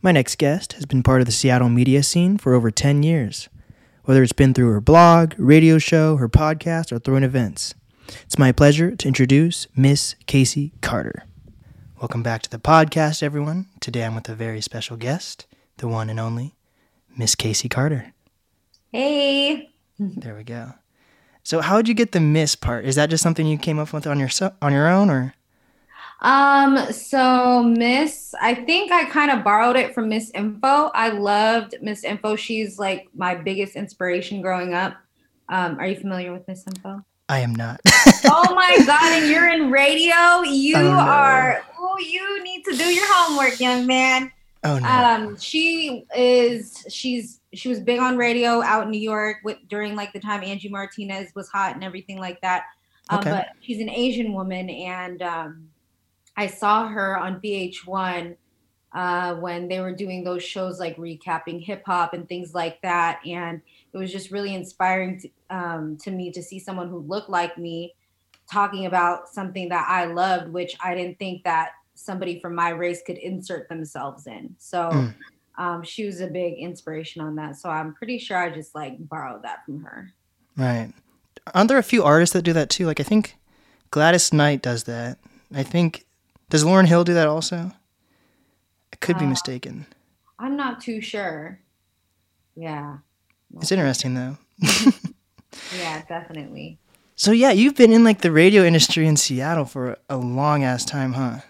My next guest has been part of the Seattle media scene for over 10 years, whether it's been through her blog, radio show, her podcast, or throwing events. It's my pleasure to introduce Miss Casey Carter. Welcome back to the podcast, everyone. Today I'm with a very special guest, the one and only Miss Casey Carter. Hey. There we go. So, how did you get the Miss part? Is that just something you came up with on your on your own, or? Um, so Miss, I think I kind of borrowed it from Miss Info. I loved Miss Info. She's like my biggest inspiration growing up. Um, are you familiar with Miss Info? I am not. oh my god, and you're in radio. You oh, no. are oh, you need to do your homework, young man. Oh no. Um, she is she's she was big on radio out in New York with during like the time Angie Martinez was hot and everything like that. Um, okay. but she's an Asian woman and um I saw her on VH1 uh, when they were doing those shows like recapping hip hop and things like that. And it was just really inspiring to, um, to me to see someone who looked like me talking about something that I loved, which I didn't think that somebody from my race could insert themselves in. So mm. um, she was a big inspiration on that. So I'm pretty sure I just like borrowed that from her. Right. Aren't there a few artists that do that too? Like I think Gladys Knight does that. I think does Lauryn Hill do that also? I could uh, be mistaken. I'm not too sure. Yeah. It's interesting though. yeah, definitely. So yeah, you've been in like the radio industry in Seattle for a long ass time, huh?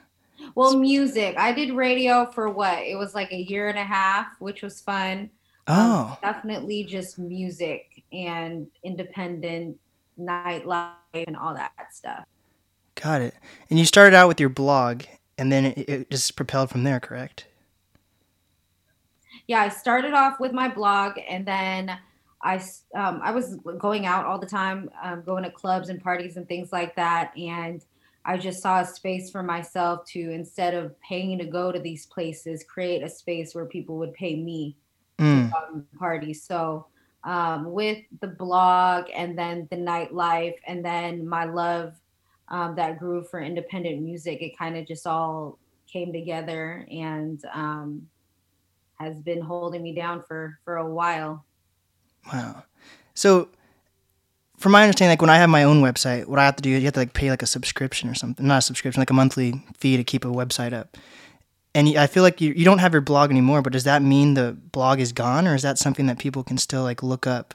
Well, music. I did radio for what? It was like a year and a half, which was fun. Um, oh. Um, definitely just music and independent nightlife and all that stuff. Got it. And you started out with your blog, and then it, it just propelled from there, correct? Yeah, I started off with my blog, and then I um, I was going out all the time, um, going to clubs and parties and things like that, and I just saw a space for myself to instead of paying to go to these places, create a space where people would pay me mm. to parties. So um, with the blog, and then the nightlife, and then my love um, that grew for independent music, it kind of just all came together and um, has been holding me down for for a while. Wow. So, from my understanding, like when I have my own website, what I have to do is you have to like pay like a subscription or something, not a subscription, like a monthly fee to keep a website up. And I feel like you, you don't have your blog anymore, but does that mean the blog is gone, or is that something that people can still like look up,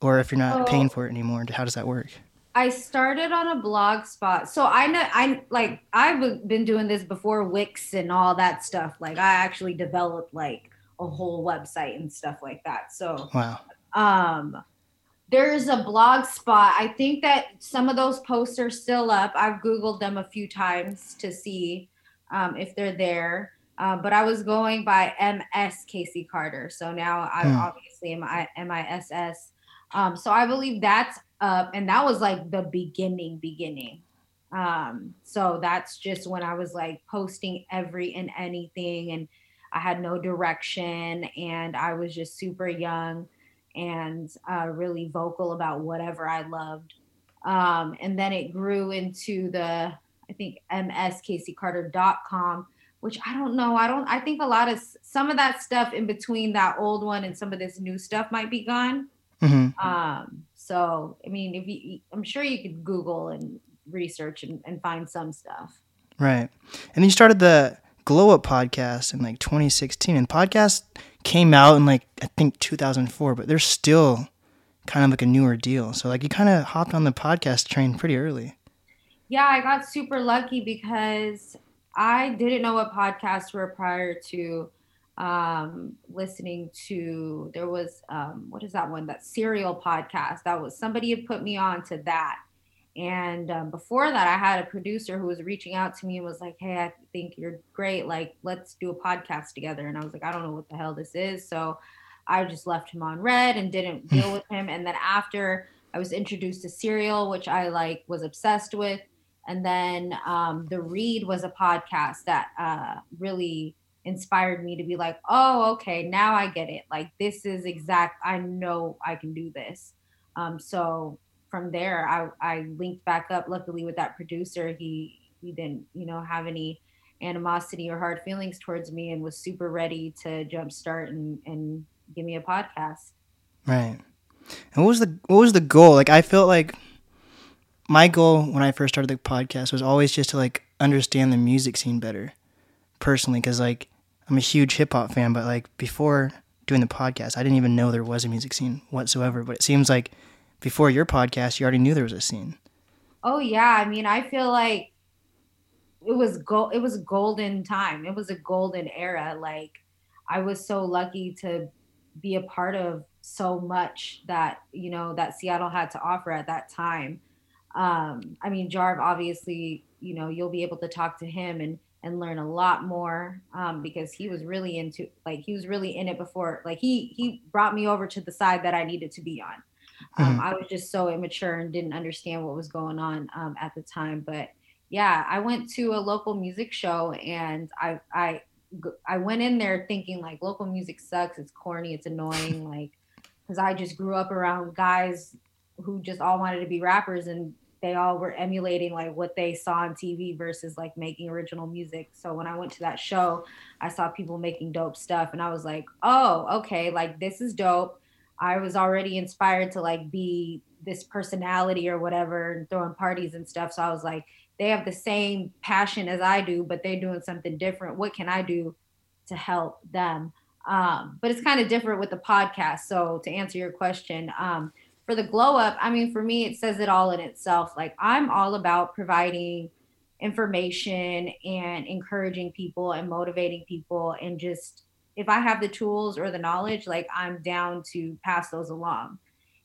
or if you're not oh. paying for it anymore, how does that work? I started on a blog spot. So I know I like I've been doing this before Wix and all that stuff. Like I actually developed like a whole website and stuff like that. So wow. Um there's a blog spot. I think that some of those posts are still up. I've Googled them a few times to see um, if they're there. Uh, but I was going by MS Casey Carter. So now I mm. obviously am I MISS. Um, so I believe that's up and that was like the beginning beginning. Um so that's just when i was like posting every and anything and i had no direction and i was just super young and uh, really vocal about whatever i loved. Um and then it grew into the i think mscaseycarter.com which i don't know. I don't i think a lot of some of that stuff in between that old one and some of this new stuff might be gone mm-hmm. um so, I mean, if you, I'm sure you could Google and research and, and find some stuff. Right. And you started the Glow Up podcast in like 2016, and podcast came out in like, I think 2004, but they're still kind of like a newer deal. So, like, you kind of hopped on the podcast train pretty early. Yeah, I got super lucky because I didn't know what podcasts were prior to um listening to there was um what is that one? That serial podcast. That was somebody had put me on to that. And um, before that i had a producer who was reaching out to me and was like hey i think you're great. Like let's do a podcast together. And i was like i don't know what the hell this is. So i just left him on read and didn't deal with him. And then after i was introduced to serial which i like was obsessed with. And then um, the read was a podcast that uh, really inspired me to be like, oh, okay, now I get it. Like this is exact. I know I can do this. Um, so from there, I I linked back up. Luckily, with that producer, he he didn't you know have any animosity or hard feelings towards me and was super ready to jumpstart and, and give me a podcast. Right. And what was the what was the goal? Like I felt like my goal when I first started the podcast was always just to like understand the music scene better personally because like I'm a huge hip hop fan, but like before doing the podcast, I didn't even know there was a music scene whatsoever. But it seems like before your podcast, you already knew there was a scene. Oh yeah, I mean, I feel like it was gold. It was golden time. It was a golden era. Like I was so lucky to be a part of so much that you know that Seattle had to offer at that time. Um, I mean, Jarv obviously, you know, you'll be able to talk to him and and learn a lot more um, because he was really into like he was really in it before like he he brought me over to the side that I needed to be on. Um, mm-hmm. I was just so immature and didn't understand what was going on um, at the time. But yeah, I went to a local music show and I I I went in there thinking like local music sucks. It's corny. It's annoying. like because I just grew up around guys who just all wanted to be rappers and they all were emulating like what they saw on TV versus like making original music. So when I went to that show, I saw people making dope stuff and I was like, "Oh, okay, like this is dope." I was already inspired to like be this personality or whatever and throwing parties and stuff. So I was like, they have the same passion as I do, but they're doing something different. What can I do to help them? Um, but it's kind of different with the podcast. So to answer your question, um, for the glow up, I mean, for me, it says it all in itself. Like I'm all about providing information and encouraging people and motivating people and just if I have the tools or the knowledge, like I'm down to pass those along.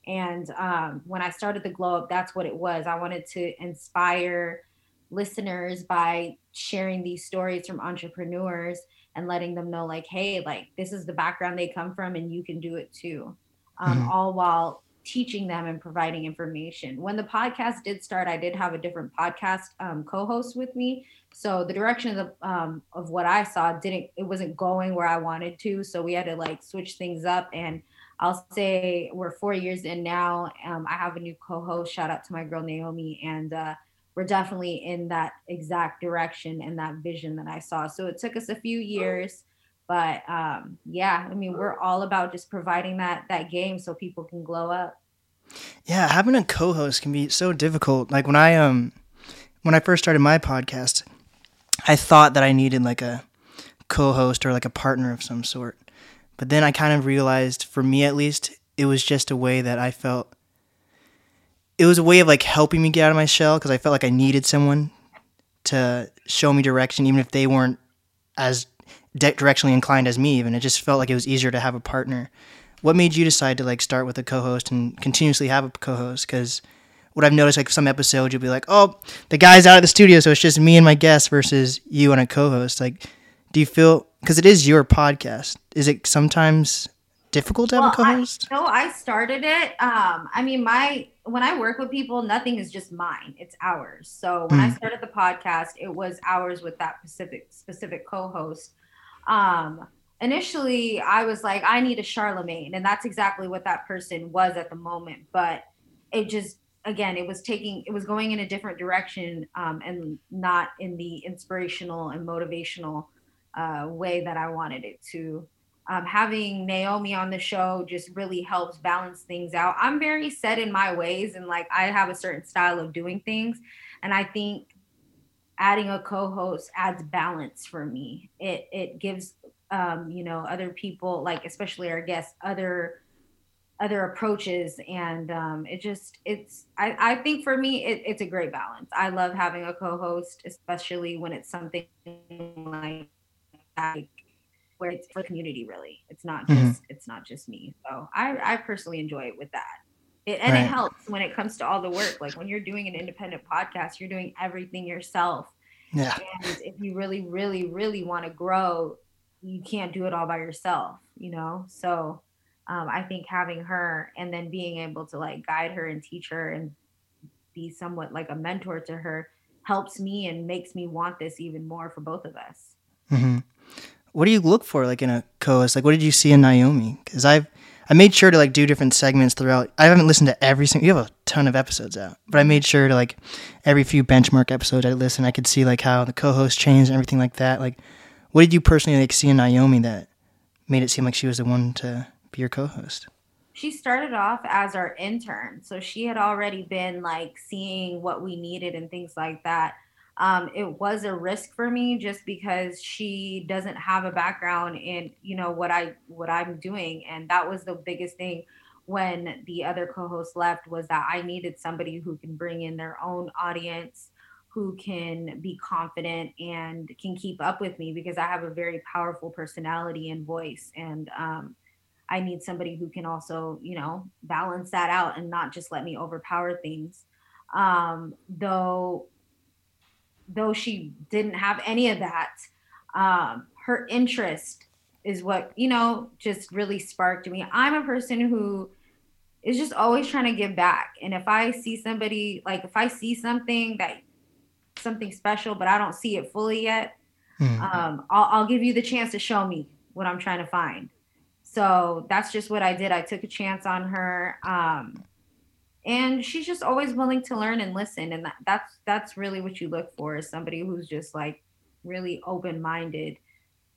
And um, when I started the glow up, that's what it was. I wanted to inspire listeners by sharing these stories from entrepreneurs and letting them know, like, hey, like this is the background they come from, and you can do it too. Um, mm-hmm. All while teaching them and providing information. When the podcast did start, I did have a different podcast um, co-host with me. So the direction of um, of what I saw didn't it wasn't going where I wanted to. So we had to like switch things up. And I'll say we're four years in now. Um, I have a new co-host. Shout out to my girl Naomi, and uh, we're definitely in that exact direction and that vision that I saw. So it took us a few years but um, yeah, I mean, we're all about just providing that that game so people can glow up. Yeah, having a co-host can be so difficult. Like when I um when I first started my podcast, I thought that I needed like a co-host or like a partner of some sort. But then I kind of realized, for me at least, it was just a way that I felt. It was a way of like helping me get out of my shell because I felt like I needed someone to show me direction, even if they weren't as directionally inclined as me even. It just felt like it was easier to have a partner. What made you decide to like start with a co-host and continuously have a co-host? Because what i've noticed like some episodes you'll be like oh the guy's out of the studio so it's just me and my guest versus you and a co-host. Like do you feel because it is your podcast is it sometimes difficult to have well, a co-host? I, no i started it um i mean my when i work with people nothing is just mine it's ours. So when mm. i hmm. started the podcast it was ours with that specific specific co-host um, initially, I was like, I need a Charlemagne, and that's exactly what that person was at the moment. But it just again it was taking it was going in a different direction um, and not in the inspirational and motivational uh, way that i wanted it to um, having naomi on the show just really helps balance things out i'm very set in my ways and like i have a certain style of doing things and i think adding a co-host adds balance for me. It it gives um, you know other people like especially our guests other other approaches and um, it just it's I, I think for me it, it's a great balance i love having a co-host especially when it's something like where it's for the community really it's not mm-hmm. just mm-hmm. it's not just me so i i personally enjoy it with that it, and right. it helps when it comes to all the work. Like when you're doing an independent podcast, you're doing everything yourself. Yeah. And if you really, really, really want to grow, you can't do it all by yourself, you know? So um, I think having her and then being able to like guide her and teach her and be somewhat like a mentor to her helps me and makes me want this even more for both of us. Mm-hmm. What do you look for like in a co-host? Like, what did you see in Naomi? Because I've I made sure to like do different segments throughout. I haven't listened to every single. You have a ton of episodes out, but I made sure to like every few benchmark episodes I listen. I could see like how the co-host changed and everything like that. Like, what did you personally like see in Naomi that made it seem like she was the one to be your co-host? She started off as our intern, so she had already been like seeing what we needed and things like that um, it was a risk for me just because she doesn't have a background in you know what i what i'm doing. And that was the biggest thing when the other co-host left was that i needed somebody who can bring in their own audience who can be confident and can keep up with me because i have a very powerful personality and voice. And um, i need somebody who can also you know balance that out and not just let me overpower things. Um, though though she didn't have any of that, um, her interest is what, you know, just really sparked me. I'm a person who is just always trying to give back. And if I see somebody, like if I see something that something special, but I don't see it fully yet, mm. um, I'll, I'll give you the chance to show me what I'm trying to find. So that's just what I did. I took a chance on her. Um, and she's just always willing to learn and listen and that, that's that's really what you look for is somebody who's just like really open-minded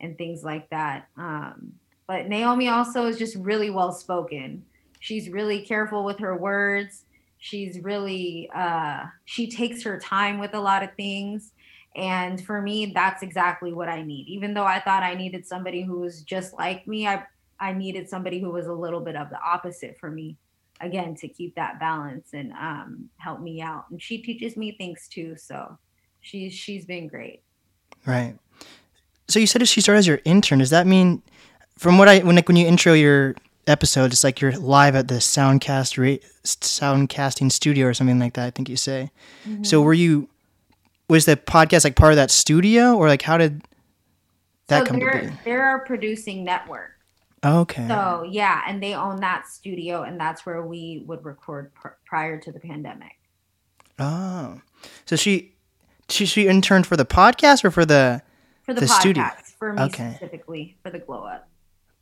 and things like that. Um, but naomi also is just really well spoken she's really careful with her words. She's really uh, she takes her time with a lot of things. And for me that's exactly what i need. Even though i thought i needed somebody who was just like me i i needed somebody who was a little bit of the opposite for me again to keep that balance and um, help me out. And she teaches me things too, so she's she's been great. Right. So you said she started as your intern. Does that mean, from what I when like when you intro your episode, it's like you're live at the Soundcast ra- Soundcasting studio or something like that. I think you say. Mm-hmm. So were you? Was the podcast like part of that studio, or like how did that so come they're, to be? They're a producing network. Okay. So yeah, and they own that studio, and that's where we would record pr- prior to the pandemic. Oh, so she she she interned for the podcast or for the for the, the podcast studio? for me okay. specifically for the glow up.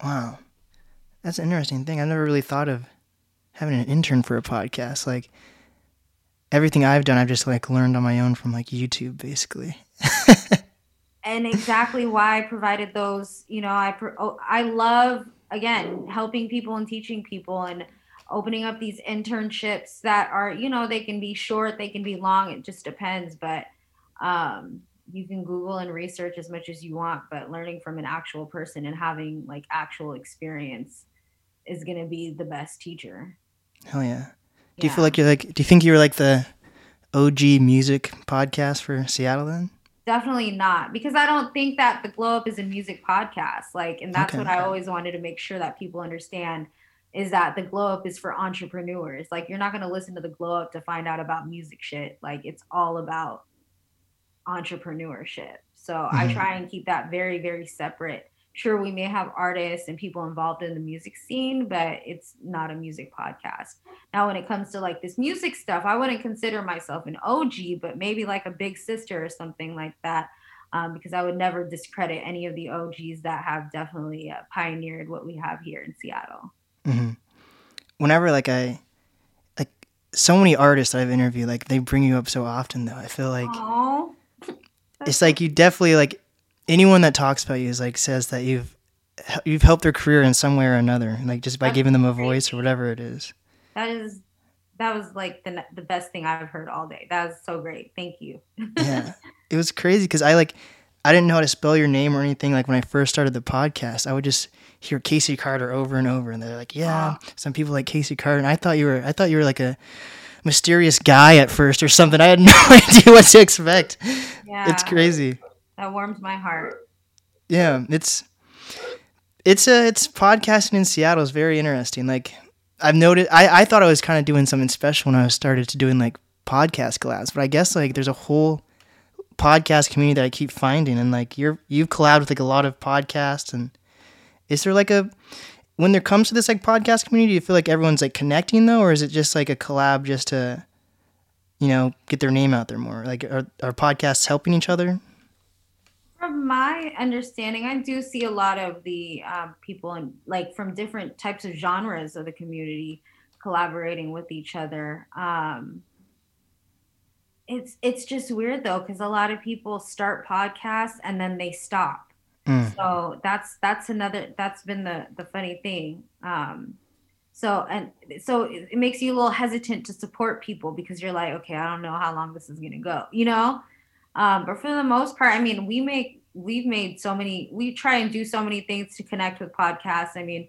Wow, that's an interesting thing. I never really thought of having an intern for a podcast. Like everything I've done, I've just like learned on my own from like YouTube, basically. and exactly why I provided those. You know, I oh, I love again helping people and teaching people and opening up these internships that are you know they can be short, they can be long. It just depends, but um, you can Google and research as much as you want, but learning from an actual person and having like actual experience is going to be the best teacher. Hell yeah. Do yeah. you feel like you're like, do you think you're like the OG music podcast for Seattle then? Definitely not because I don't think that the glow up is a music podcast. Like, and that's okay. what I always wanted to make sure that people understand is that the glow up is for entrepreneurs. Like, you're not going to listen to the glow up to find out about music shit. Like, it's all about entrepreneurship. So mm-hmm. I try and keep that very, very separate sure we may have artists and people involved in the music scene but it's not a music podcast. Now when it comes to like this music stuff i wouldn't consider myself an og but maybe like a big sister or something like that um, because i would never discredit any of the og's that have definitely uh, pioneered what we have here in seattle. Mm-hmm. whenever like i like so many artists i've interviewed like they bring you up so often though i feel like it's like you definitely like anyone that talks about you is like says that you've you've helped their career in some way or another, like just by That's giving them a voice or whatever it is. That is that was like the the best thing I've heard all day. That was so great. Thank you. yeah, it was crazy because I like I didn't know how to spell your name or anything. Like when I first started the podcast, I would just hear Casey Carter over and over, and they're like, "Yeah, some people like Casey Carter," and I thought you were I thought you were like a mysterious guy at first or something. I had no idea what to expect. Yeah. It's crazy. That warms my heart. Yeah, it's it's a it's podcasting in Seattle is very interesting. Like I've noted, I I thought I was kind of doing something special when I started to doing like podcast collabs, but I guess like there's a whole podcast community that I keep finding, and like you're you've collabed with like a lot of podcasts, and is there like a when there comes to this like podcast community, do you feel like everyone's like connecting though, or is it just like a collab just to you know get their name out there more? Like are are podcasts helping each other? From my understanding, I do see a lot of the um, people in like from different types of genres of the community collaborating with each other. Um, it's it's just weird though because a lot of people start podcasts and then they stop. Mm. So that's that's another that's been the the funny thing. Um, so and so it, it makes you a little hesitant to support people because you're like, okay, I don't know how long this is gonna go, you know. Um, but for the most part, I mean, we make we've made so many we try and do so many things to connect with podcasts. I mean,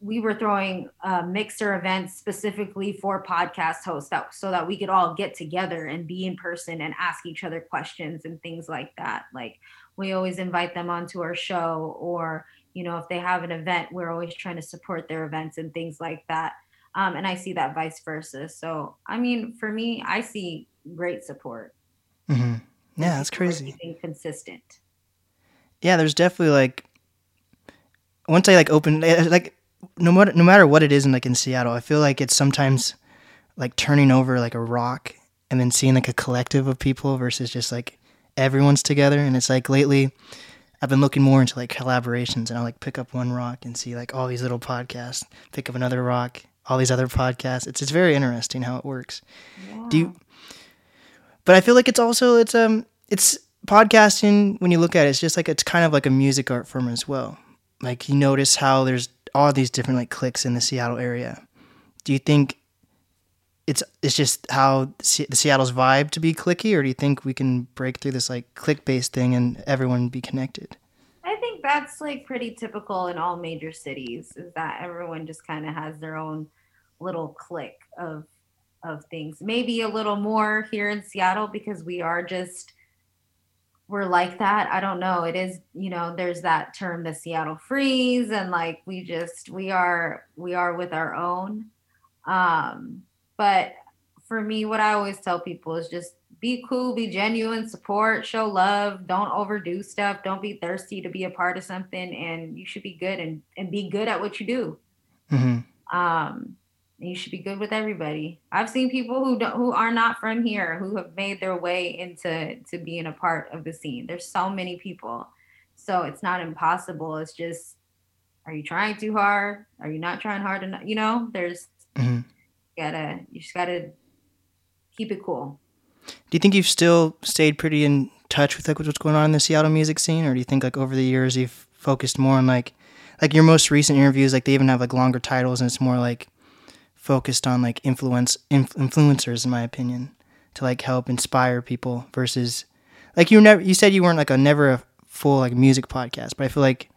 we were throwing uh, mixer events specifically for podcast hosts that so that we could all get together and be in person and ask each other questions and things like that. Like we always invite them onto our show or you know if they have an event we're always trying to support their events and things like that. Um, and i see that vice versa. So i mean for me i see great support mm-hmm. yeah that's crazy consistent yeah there's definitely like once i like open eh, like no matter no matter what it is in like in Seattle, I feel like it's sometimes like turning over like a rock and then seeing like a collective of people versus just like everyone's together. And it's like lately, I've been looking more into like collaborations, and I'll like pick up one rock and see like all these little podcasts, pick up another rock, all these other podcasts. It's it's very interesting how it works. Yeah. Do you? But I feel like it's also it's um it's podcasting when you look at it, it's just like it's kind of like a music art form as well. Like you notice how there's all these different like cliques in the Seattle area. Do you think it's it's just how the Seattle's vibe to be clicky, or do you think we can break through this like clique based thing and everyone be connected? I think that's like pretty typical in all major cities. Is that everyone just kind of has their own little clique of of things. Maybe a little more here in Seattle because we are just we're like that. I don't know. It is, you know, there's that term, the Seattle freeze, and like we just we are we are with our own. Um, but for me, what I always tell people is just be cool, be genuine, support, show love, don't overdo stuff, don't be thirsty to be a part of something, and you should be good and and be good at what you do. Mm-hmm. Um, you should be good with everybody. I've seen people who don't, who are not from here who have made their way into to being a part of the scene. There's so many people, so it's not impossible. It's just, are you trying too hard? Are you not trying hard enough? You know, there's mm-hmm. you gotta you just gotta keep it cool. Do you think you've still stayed pretty in touch with like what's going on in the Seattle music scene, or do you think like over the years you've focused more on like like your most recent interviews, like they even have like longer titles and it's more like focused on like influence inf- influencers in my opinion to like help inspire people versus like you never you said you weren't like a never a full like music podcast but i feel like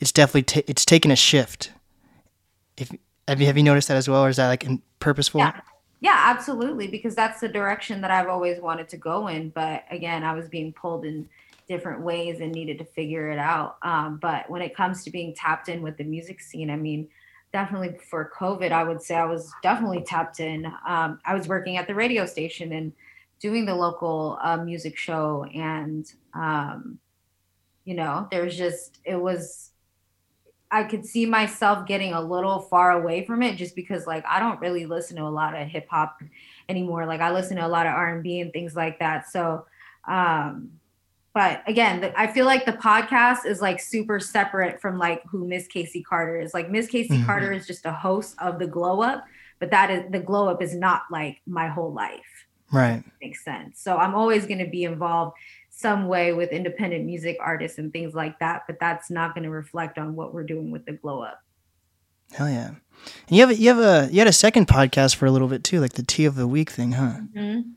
it's definitely t- it's taken a shift. If have you have you noticed that as well or is that like in, purposeful? Yeah. Yeah absolutely because that's the direction that i've always wanted to go in but again i was being pulled in different ways and needed to figure it out. Um, but when it comes to being tapped in with the music scene i mean definitely before COVID, I would say I was definitely tapped in. Um, I was working at the radio station and doing the local uh, music show, and um, you know, there's just it was. I could see myself getting a little far away from it just because, like, I don't really listen to a lot of hip hop anymore. Like, I listen to a lot of R and B and things like that. So, um, but again the, i feel like the podcast is like super separate from like who miss casey carter is. Like miss casey mm-hmm. carter is just a host of the glow up but that is the glow up is not like my whole life. Right. Makes sense. So i'm always going to be involved some way with independent music artists and things like that but that's not going to reflect on what we're doing with the glow up. Hell yeah. And you have a, you have a you had a second podcast for a little bit too like the tea of the week thing huh? Mm-hmm.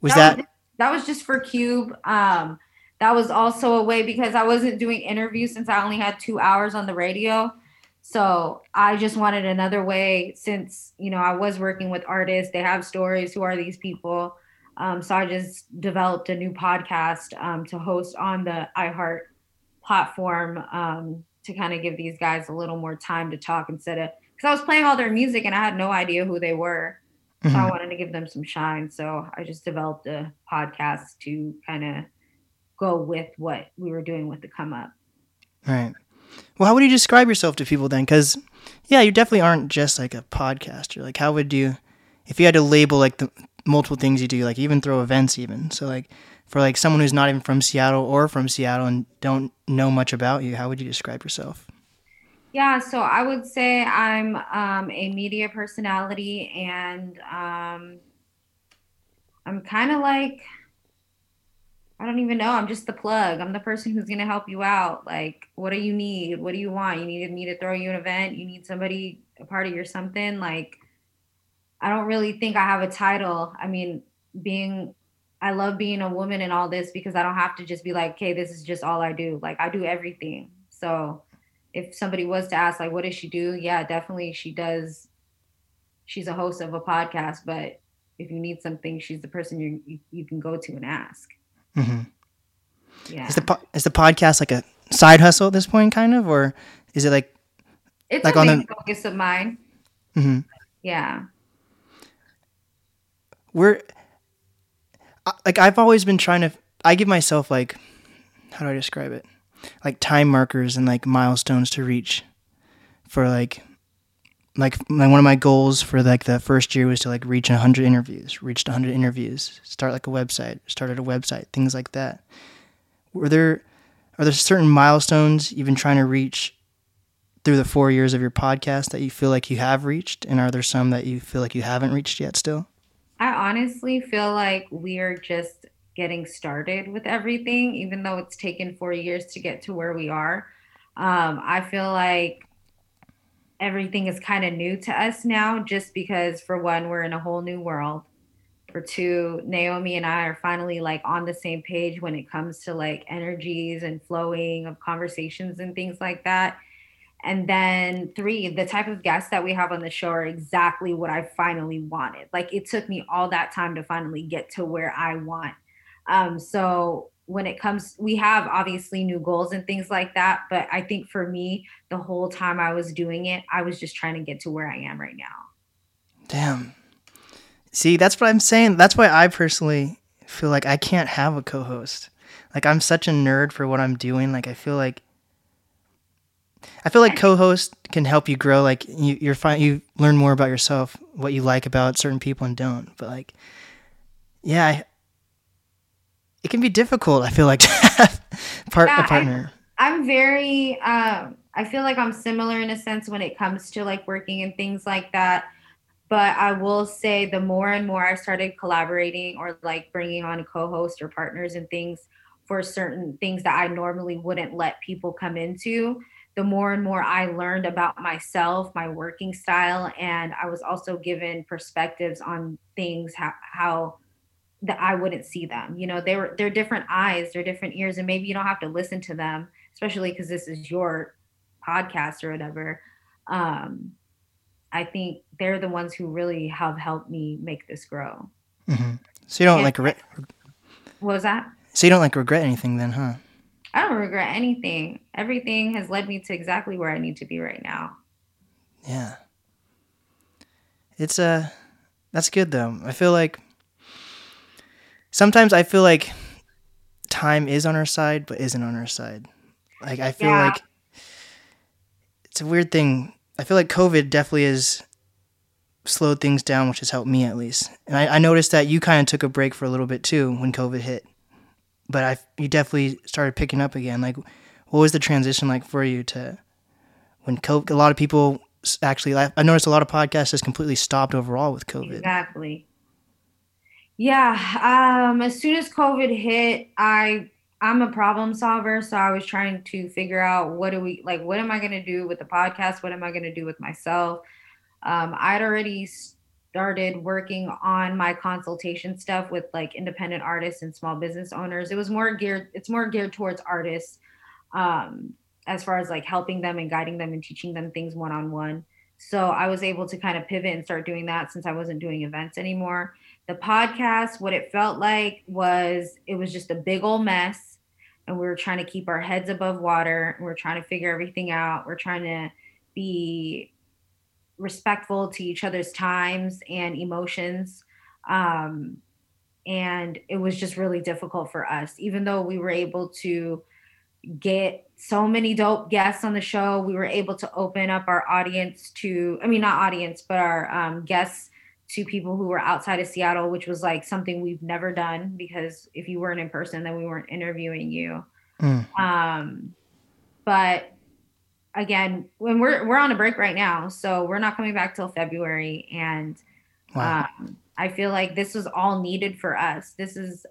was that, that that was just for KUBE. Um, that was also a way because I wasn't doing interviews since I only had two hours on the radio. So I just wanted another way since, you know, I was working with artists, they have stories. Who are these people? Um, so I just developed a new podcast um, to host on the iHeart platform um, to kind of give these guys a little more time to talk instead of because I was playing all their music and I had no idea who they were. Mm-hmm. So I mm-hmm. wanted to give them some shine. So I just developed a podcast to kind of go with what we were doing with the come up. Right. Well, how would you describe yourself to people then? Because, yeah, you definitely aren't just like a podcaster. Like, how would you, if you had to label like the multiple things you do, like even throw events, even so, like, for like someone who's not even from Seattle or from Seattle and don't know much about you, how would you describe yourself? Yeah, so I would say I'm um, a media personality and um, I'm kind of like, I don't even know. I'm just the plug. I'm the person who's going to help you out. Like, what do you need? What do you want? You needed me to throw you an event? You need somebody a party or something? Like, I don't really think I have a title. I mean, being I love being a woman in all this because I don't have to just be like, okay, this is just all I do. Like I do everything. So if somebody was to ask, like, what does she do? Yeah, definitely she does. She's a host of a podcast, but if you need something, she's the person you you, can go to and ask. Mm-hmm. Yeah. Is the po- is the podcast like a side hustle at this point, kind of, or is it like it's like a on the focus of mine? Mm-hmm. Yeah. We're like I've always been trying to. I give myself like, how do I describe it? Like time markers and like milestones to reach, for like, like like one of my goals for like the first year was to like reach hundred interviews. Reached hundred interviews. Start like a website. Started a website. Things like that. Were there are there certain milestones you've been trying to reach through the four years of your podcast that you feel like you have reached, and are there some that you feel like you haven't reached yet still? I honestly feel like we're just getting started with everything, even though it's taken four years to get to where we are. Um, I feel like everything is kind of new to us now, just because, for one, we're in a whole new world. For two, Naomi and I are finally like on the same page when it comes to like energies and flowing of conversations and things like that. And then three, the type of guests that we have on the show are exactly what I finally wanted. Like it took me all that time to finally get to where I want. Um, so when it comes, we have obviously new goals and things like that. But I think for me, the whole time I was doing it, I was just trying to get to where I am right now. Damn. See, that's what I'm saying. That's why I personally feel like I can't have a co host. Like I'm such a nerd for what I'm doing. Like I feel like I feel like co-host can help you grow. Like you, you're fine. You learn more about yourself, what you like about certain people and don't. But like, yeah, I, it can be difficult. I feel like to have part yeah, a partner. I, I'm very. Um, I feel like I'm similar in a sense when it comes to like working and things like that. But I will say, the more and more I started collaborating or like bringing on co-hosts or partners and things for certain things that I normally wouldn't let people come into the more and more I learned about myself, my working style, and I was also given perspectives on things how, how that I wouldn't see them. You know, they were they're different eyes, they're different ears, and maybe you don't have to listen to them, especially because this is your podcast or whatever. Um, I think they're the ones who really have helped me make this grow. Mm-hmm. So you don't and, like re- what was that? So you don't like regret anything then, huh? I don't regret anything. Everything has led me to exactly where I need to be right now. Yeah. It's uh that's good though. I feel like sometimes I feel like time is on our side but isn't on our side. Like I feel yeah. like it's a weird thing. I feel like COVID definitely has slowed things down, which has helped me at least. And I, I noticed that you kind of took a break for a little bit too when COVID hit but I you definitely started picking up again. Like, what was the transition like for you to when COVID, a lot of people actually I noticed a lot of podcasts just completely stopped overall with COVID. Exactly. Yeah. Um, as soon as COVID hit, I I'm a problem solver, so I was trying to figure out what do we like. What am I going to do with the podcast? What am I going to do with myself? Um, I'd already started working on my consultation stuff with like independent artists and small business owners. It was more geared, it's more geared towards artists um, as far as like helping them and guiding them and teaching them things one on one. So I was able to kind of pivot and start doing that since I wasn't doing events anymore. The podcast, what it felt like was it was just a big old mess. And we were trying to keep our heads above water. We we're trying to figure everything out. We're trying to be respectful to each other's times and emotions. Um, and it was just really difficult for us, even though we were able to get so many dope guests on the show. We were able to open up our audience to, I mean, not audience, but our um, guests to people who were outside of Seattle, which was like something we've never done because if you weren't in person, then we weren't interviewing you. Mm. Um, but again, when we're we're on a break right now, so we're not coming back till February, and wow. um, I feel like this was all needed for us. This is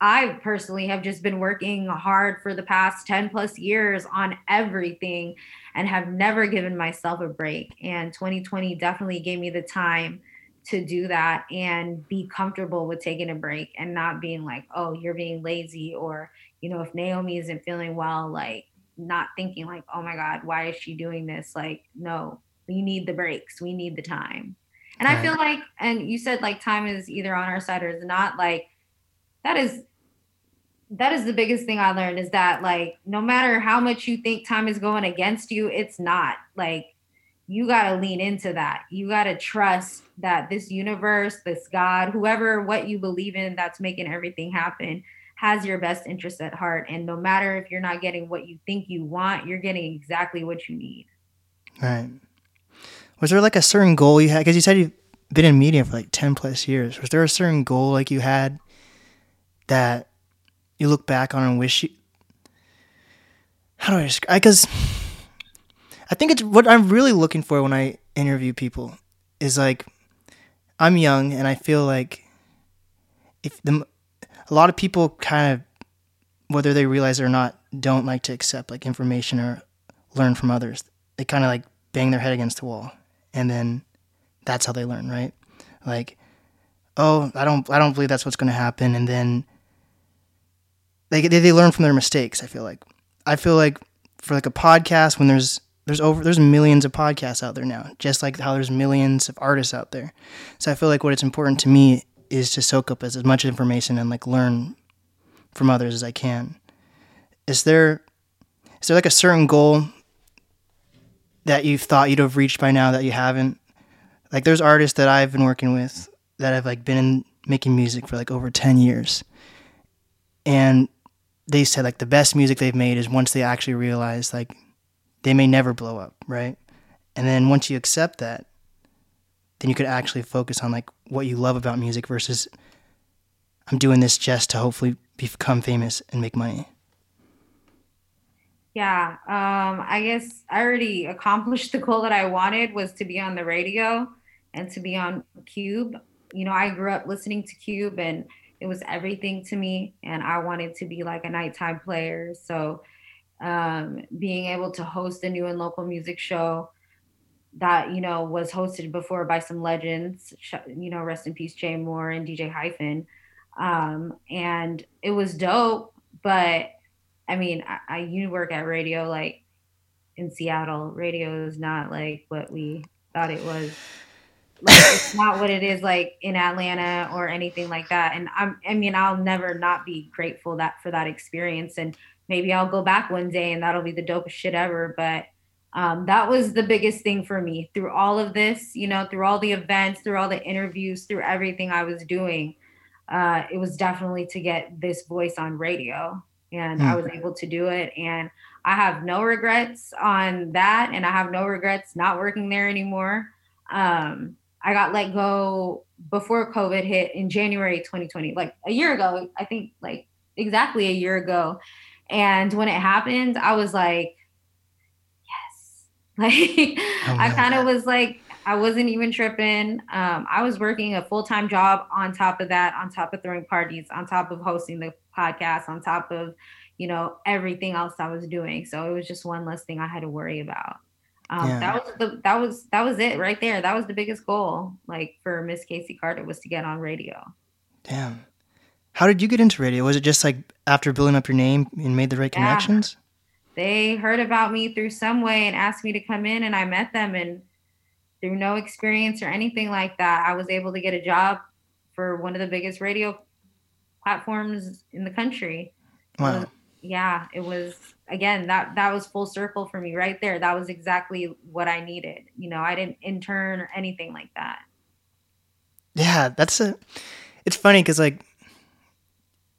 I personally have just been working hard for the past 10 plus years on everything and have never given myself a break. And 2020 definitely gave me the time to do that and be comfortable with taking a break and not being like, oh, you're being lazy. Or, you know, if Naomi isn't feeling well, like not thinking like, oh my God, why is she doing this? Like, no, we need the breaks, we need the time. And right. I feel like, and you said like time is either on our side or is not like, that is that is the biggest thing I learned is that like no matter how much you think time is going against you, it's not. Like you got to lean into that. You got to trust that this universe, this God, whoever what you believe in that's making everything happen has your best interest at heart and no matter if you're not getting what you think you want, you're getting exactly what you need. Right. Was there like a certain goal you had cuz you said you've been in media for like 10 plus years. Was there a certain goal like you had that you look back on and wish you how do I describe because I think it's what I'm really looking for when I interview people is like I'm young and I feel like if the a lot of people kind of whether they realize it or not don't like to accept like information or learn from others. They kind of like bang their head against the wall and then that's how they learn, right? Like oh, I don't I don't believe that's what's going to happen and then they, they they learn from their mistakes. I feel like I feel like for like a podcast when there's there's over there's millions of podcasts out there now, just like how there's millions of artists out there. So I feel like what it's important to me is to soak up as, as much information and like learn from others as I can. Is there is there like a certain goal that you've thought you'd have reached by now that you haven't? Like there's artists that I've been working with that have like been in making music for like over 10 years. And they said like the best music they've made is once they actually realize like they may never blow up, right? And then once you accept that, then you could actually focus on like what you love about music versus I'm doing this just to hopefully become famous and make money. Yeah, um, I guess I already accomplished the goal that I wanted was to be on the radio and to be on KUBE. You know, I grew up listening to KUBE and it was everything to me and i wanted to be like a nighttime player so um, being able to host a new and local music show that you know was hosted before by some legends you know rest in peace jay moore and dj hyphen um, and it was dope but i mean I, I you work at radio like in seattle radio is not like what we thought it was like it's not what it is like in Atlanta or anything like that. And I'm I mean, I'll never not be grateful that for that experience. And maybe I'll go back one day and that'll be the dopest shit ever. But um, that was the biggest thing for me through all of this, you know, through all the events, through all the interviews, through everything I was doing. Uh, it was definitely to get this voice on radio. And mm. I was able to do it. And I have no regrets on that. And I have no regrets not working there anymore. Um, I got let go before COVID hit in January 2020, like a year ago, I think like exactly a year ago. And when it happened, I was like, yes. Like oh, I kind of was like, I wasn't even tripping. Um, I was working a full time job on top of that, on top of throwing parties, on top of hosting the podcast, on top of, you know, everything else I was doing. So it was just one less thing I had to worry about. Um, yeah. That was the that was that was it right there. That was the biggest goal, like for Miss Casey Carter, was to get on radio. Damn. How did you get into radio? Was it just like after building up your name and made the right yeah. connections? They heard about me through some way and asked me to come in, and I met them. And through no experience or anything like that, I was able to get a job for one of the biggest radio platforms in the country. Wow. It was, yeah, it was again that that was full circle for me right there that was exactly what i needed you know i didn't intern or anything like that yeah that's a it's funny because like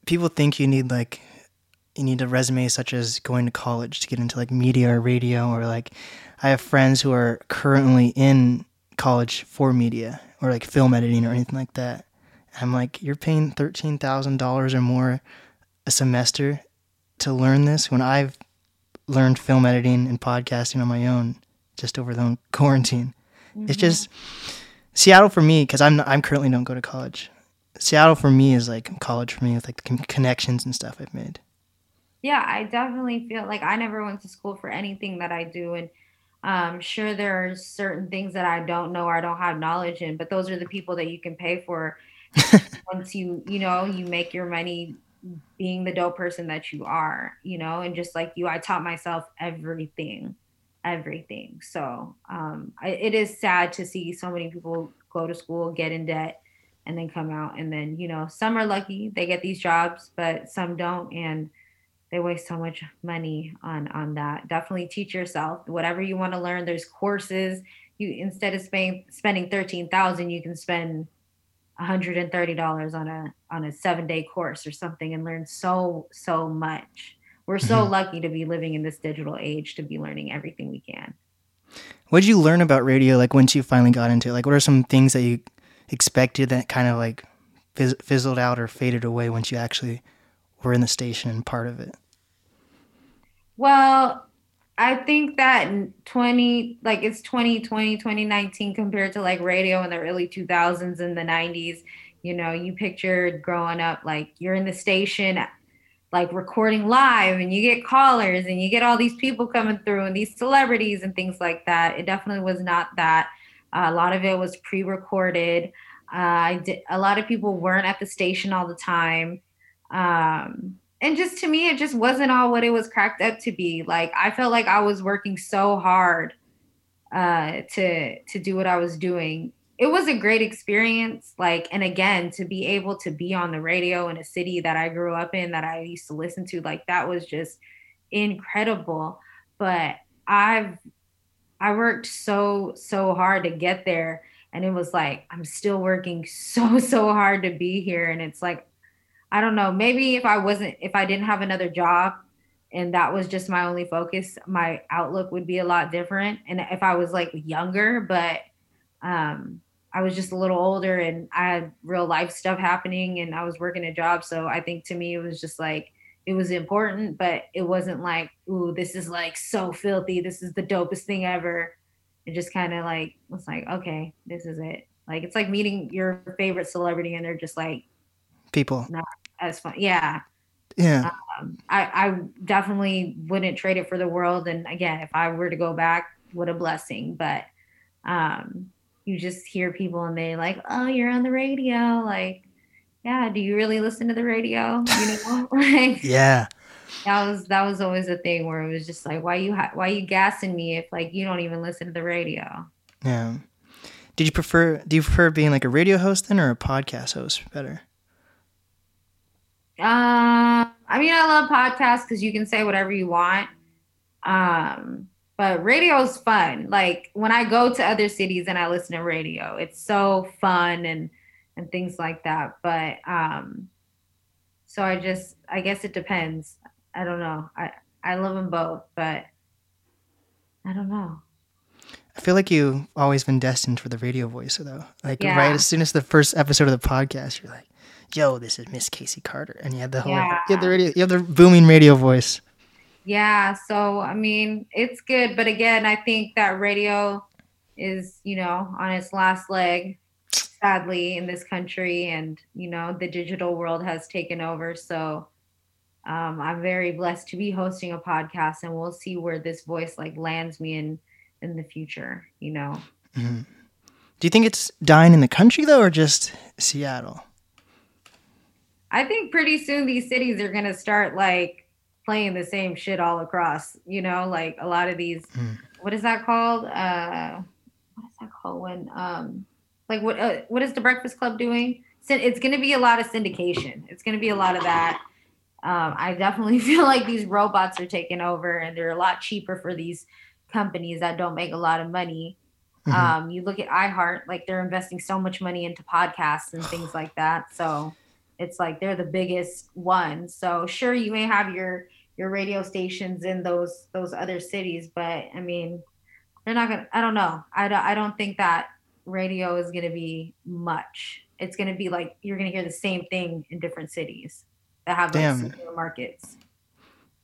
people think you need like you need a resume such as going to college to get into like media or radio or like i have friends who are currently in college for media or like film editing or anything like that. I'm like, you're paying thirteen thousand dollars or more a semester to learn this when I've learned film editing and podcasting on my own just over the quarantine. Mm-hmm. It's just Seattle for me because I'm I'm currently don't go to college. Seattle for me is like college for me with like the connections and stuff I've made. Yeah, I definitely feel like I never went to school for anything that I do, and um, sure there are certain things that I don't know or I don't have knowledge in, but those are the people that you can pay for once you you know you make your money being the dope person that you are, you know, and just like you, I taught myself everything everything. So um, I, it is sad to see so many people go to school, get in debt, and then come out. And then, you know, some are lucky, they get these jobs, but some don't. And they waste so much money on on that. Definitely teach yourself whatever you want to learn. There's courses. You instead of spending spending thirteen thousand, you can spend $130 on a on a seven day course or something and learn so so much we're so mm-hmm. lucky to be living in this digital age to be learning everything we can. What did you learn about radio like once you finally got into it? Like, what are some things that you expected that kind of like fizz- fizzled out or faded away once you actually were in the station and part of it? Well, I think that 20, like it's 2020, 2019 compared to like radio in the early 2000s and the 90s. You know, you pictured growing up like you're in the station like recording live and you get callers and you get all these people coming through and these celebrities and things like that. It definitely was not that. A lot of it was pre-recorded. Uh, did, a lot of people weren't at the station all the time. Um, and just to me, it just wasn't all what it was cracked up to be. Like I felt like I was working so hard uh, to to do what I was doing, it was a great experience like and again to be able to be on the radio in a city that i grew up in that i used to listen to like that was just incredible but i've i worked so so hard to get there and it was like i'm still working so so hard to be here and it's like i don't know maybe if i wasn't if i didn't have another job and that was just my only focus my outlook would be a lot different and if i was like younger but um I was just a little older and I had real life stuff happening and I was working a job. So I think to me, it was just like, it was important, but it wasn't like, ooh, this is like so filthy. This is the dopest thing ever. It just kind of like was like, okay, this is it. Like it's like meeting your favorite celebrity and they're just like people not as fun. Yeah. Yeah. Um, I, I definitely wouldn't trade it for the world. And again, if I were to go back, what a blessing. But um you just hear people and they like, oh, you're on the radio. Like, yeah, do you really listen to the radio? You know, like, yeah. That was that was always a thing where it was just like, why you ha- why you gassing me if like you don't even listen to the radio? Yeah. Did you prefer? Do you prefer being like a radio host then, or a podcast host better? Uh, I mean, I love podcasts because you can say whatever you want. Um, but radio is fun. Like when I go to other cities and I listen to radio, it's so fun and and things like that. But um so I just I guess it depends. I don't know. I I love them both, but I don't know. I feel like you've always been destined for the radio voice, though. Like yeah. right as soon as the first episode of the podcast, you're like, "Yo, this is Miss Casey Carter," and you have the whole, yeah. you have the radio, you have the booming radio voice. Yeah, so I mean, it's good, but again, I think that radio is, you know, on its last leg sadly in this country and, you know, the digital world has taken over, so um, I'm very blessed to be hosting a podcast and we'll see where this voice like lands me in in the future, you know. Mm-hmm. Do you think it's dying in the country though or just Seattle? I think pretty soon these cities are going to start like playing the same shit all across, you know, like a lot of these mm. what is that called? Uh what is that called when um like what uh, what is the Breakfast Club doing? It's going to be a lot of syndication. It's going to be a lot of that. Um, I definitely feel like these robots are taking over, and they're a lot cheaper for these companies that don't make a lot of money. Mm-hmm. Um, you look at iHeart, like they're investing so much money into podcasts and things like that. So it's like they're the biggest one. So sure, you may have your your radio stations in those those other cities but i mean they're not gonna i don't know i don't, I don't think that radio is going to be much. It's going to be like you're going to hear the same thing in different cities that have like similar markets.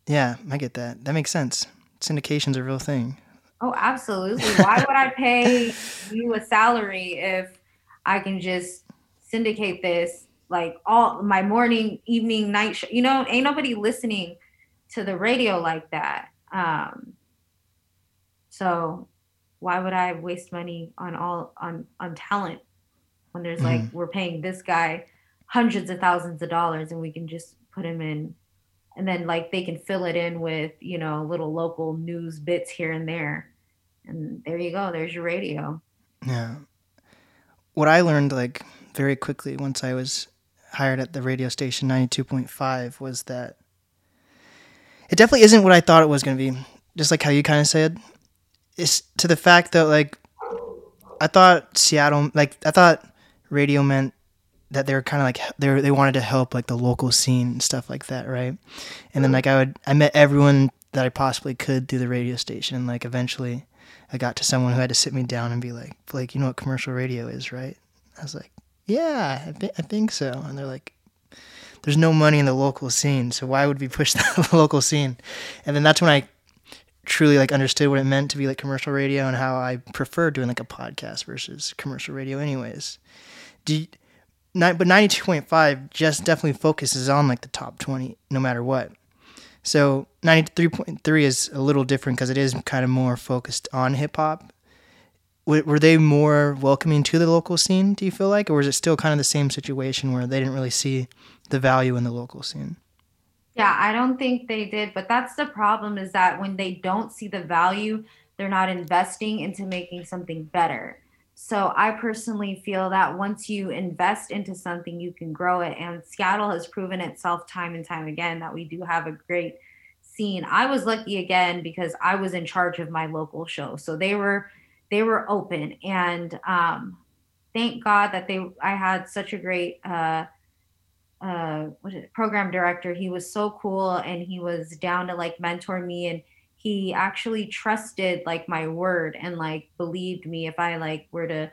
Yeah, I get that. That makes sense. Syndication's a real thing. Oh, absolutely. Why would I pay you a salary if I can just syndicate this like all my morning, evening, night show? You know, ain't nobody listening to the radio like that. Um, so why would I waste money on all on on talent when there's like mm-hmm. we're paying this guy hundreds of thousands of dollars and we can just put him in and then like they can fill it in with you know little local news bits here and there and there you go there's your radio Yeah. What I learned like very quickly once I was hired at the radio station 92.5 was that it definitely isn't what I thought it was going to be. Just like how you kind of said. It's to the fact that like I thought Seattle like I thought radio meant that they were kind of like they they wanted to help like the local scene and stuff like that, right? And then like I would I met everyone that I possibly could through the radio station and like eventually I got to someone who had to sit me down and be like, Blake, you know what commercial radio is, right? I was like, yeah, I, th- I think so. And they're like, there's no money in the local scene, so why would we push the local scene? And then that's when I truly like understood what it meant to be like commercial radio and how I prefer doing like a podcast versus commercial radio, anyways. Do but ninety two point five just definitely focuses on like the top twenty, no matter what. So ninety three point three is a little different because it is kind of more focused on hip hop. Were they more welcoming to the local scene? Do you feel like, or was it still kind of the same situation where they didn't really see the value in the local scene? Yeah i don't think they did but that's the problem is that when they don't see the value they're not investing into making something better. So i personally feel that once you invest into something you can grow it. And seattle has proven itself time and time again that we do have a great scene. I was lucky again because i was in charge of my local show. So they were they were open. And um thank god that they i had such a great uh uh what is it, program director. He was so cool and he was down to like mentor me and he actually trusted like my word and like believed me. If i like were to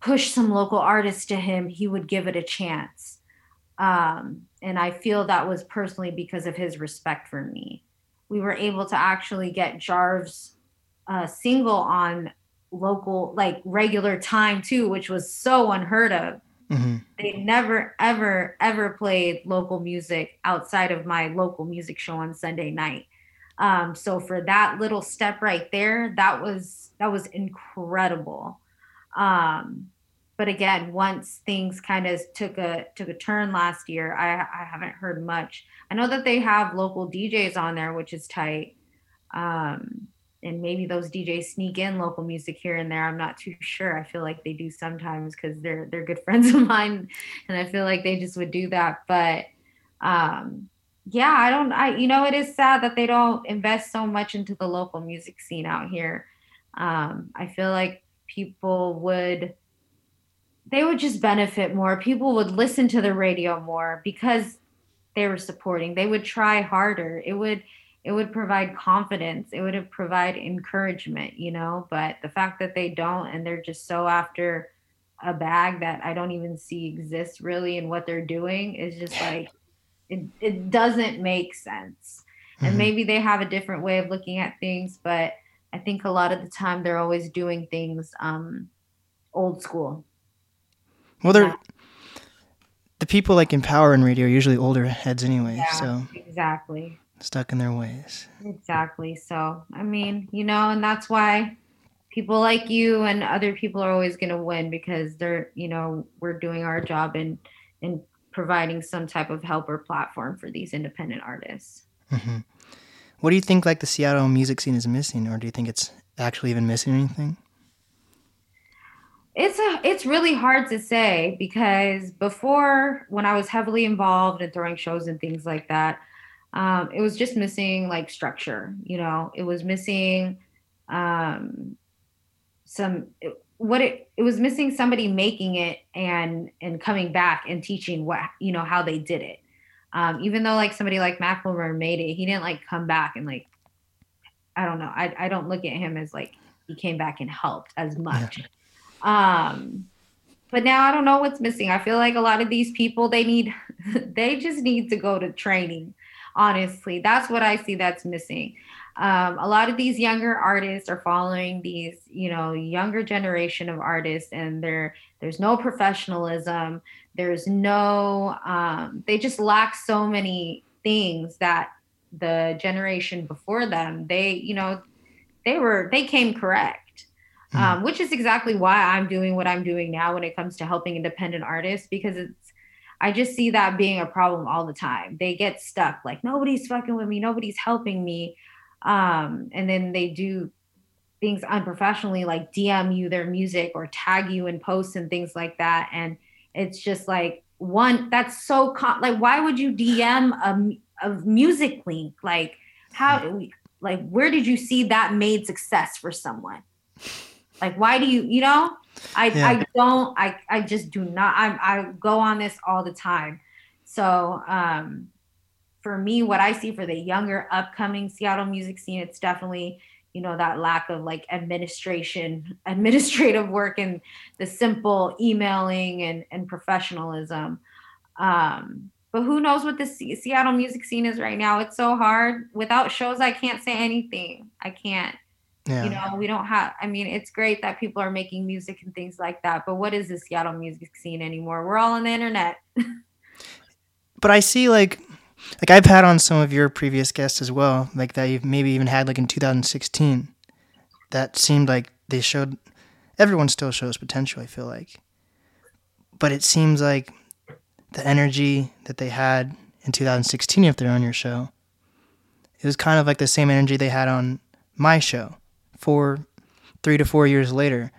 push some local artists to him he would give it a chance. Um and i feel that was personally because of his respect for me. We were able to actually get jarv's uh, single on local like regular time too which was so unheard of hmm they never ever ever played local music outside of my local music show on sunday night. Um, so for that little step right there that was that was incredible. Um, but again once things kind of took a took a turn last year I, I haven't heard much. I know that they have local djs on there which is tight. Um, and maybe those DJs sneak in local music here and there. I'm not too sure. I feel like they do sometimes because they're they're good friends of mine, and I feel like they just would do that. But um, yeah, I don't. I you know it is sad that they don't invest so much into the local music scene out here. Um, I feel like people would they would just benefit more. People would listen to the radio more because they were supporting. They would try harder. It would it would provide confidence it would provide encouragement you know but the fact that they don't and they're just so after a bag that i don't even see exists really in what they're doing is just like it, it doesn't make sense and Mhm. maybe they have a different way of looking at things but i think a lot of the time they're always doing things um old school Well, they're Yeah. the people like in power and radio are usually older heads anyway, Yeah. so exactly stuck in their ways. Exactly. So, I mean, you know, and that's why people like you and other people are always going to win because they're, you know, we're doing our job in in providing some type of help or platform for these independent artists. hmm What do you think like the Seattle music scene is missing, or do you think it's actually even missing anything? It's a it's really hard to say because before when I was heavily involved in throwing shows and things like that, um, it was just missing like structure. You know, it was missing um, some it, what it it was missing somebody making it and and coming back and teaching what you know how they did it. Um, even though like somebody like Macklemore made it, he didn't like come back and like I don't know. I I don't look at him as like he came back and helped as much. Um, but now I don't know what's missing. I feel like a lot of these people they need they just need to go to training. Honestly, that's what I see that's missing. Um, a lot of these younger artists are following these, you know, younger generation of artists, and there there's no professionalism. There's no, um, they just lack so many things that the generation before them, they, you know, they were they came correct. Mm. Um, which is exactly why I'm doing what I'm doing now when it comes to helping independent artists because it's I just see that being a problem all the time. They get stuck like nobody's fucking with me, nobody's helping me. Um, and then they do things unprofessionally like DM you their music or tag you in posts and things like that. And it's just like one that's so con- like why would you DM a, a music link? Like how like where did you see that made success for someone? Like why do you you know I yeah. I don't I I just do not I I go on this all the time. So um for me what I see for the younger upcoming Seattle music scene it's definitely you know that lack of like administration administrative work and the simple emailing and, and professionalism. Um, but who knows what the C- seattle music scene is right now. It's so hard. Without shows i can't say anything. I can't yeah. you know we don't have i mean it's great that people are making music and things like that but what is the seattle music scene anymore we're all on the internet but i see like like I've had on some of your previous guests as well, like that you've maybe even had like in 2016. That seemed like they showed everyone still shows potential, I feel like. But it seems like the energy that they had in 2016 if they're on your show, it was kind of like the same energy they had on my show four, three to four years later.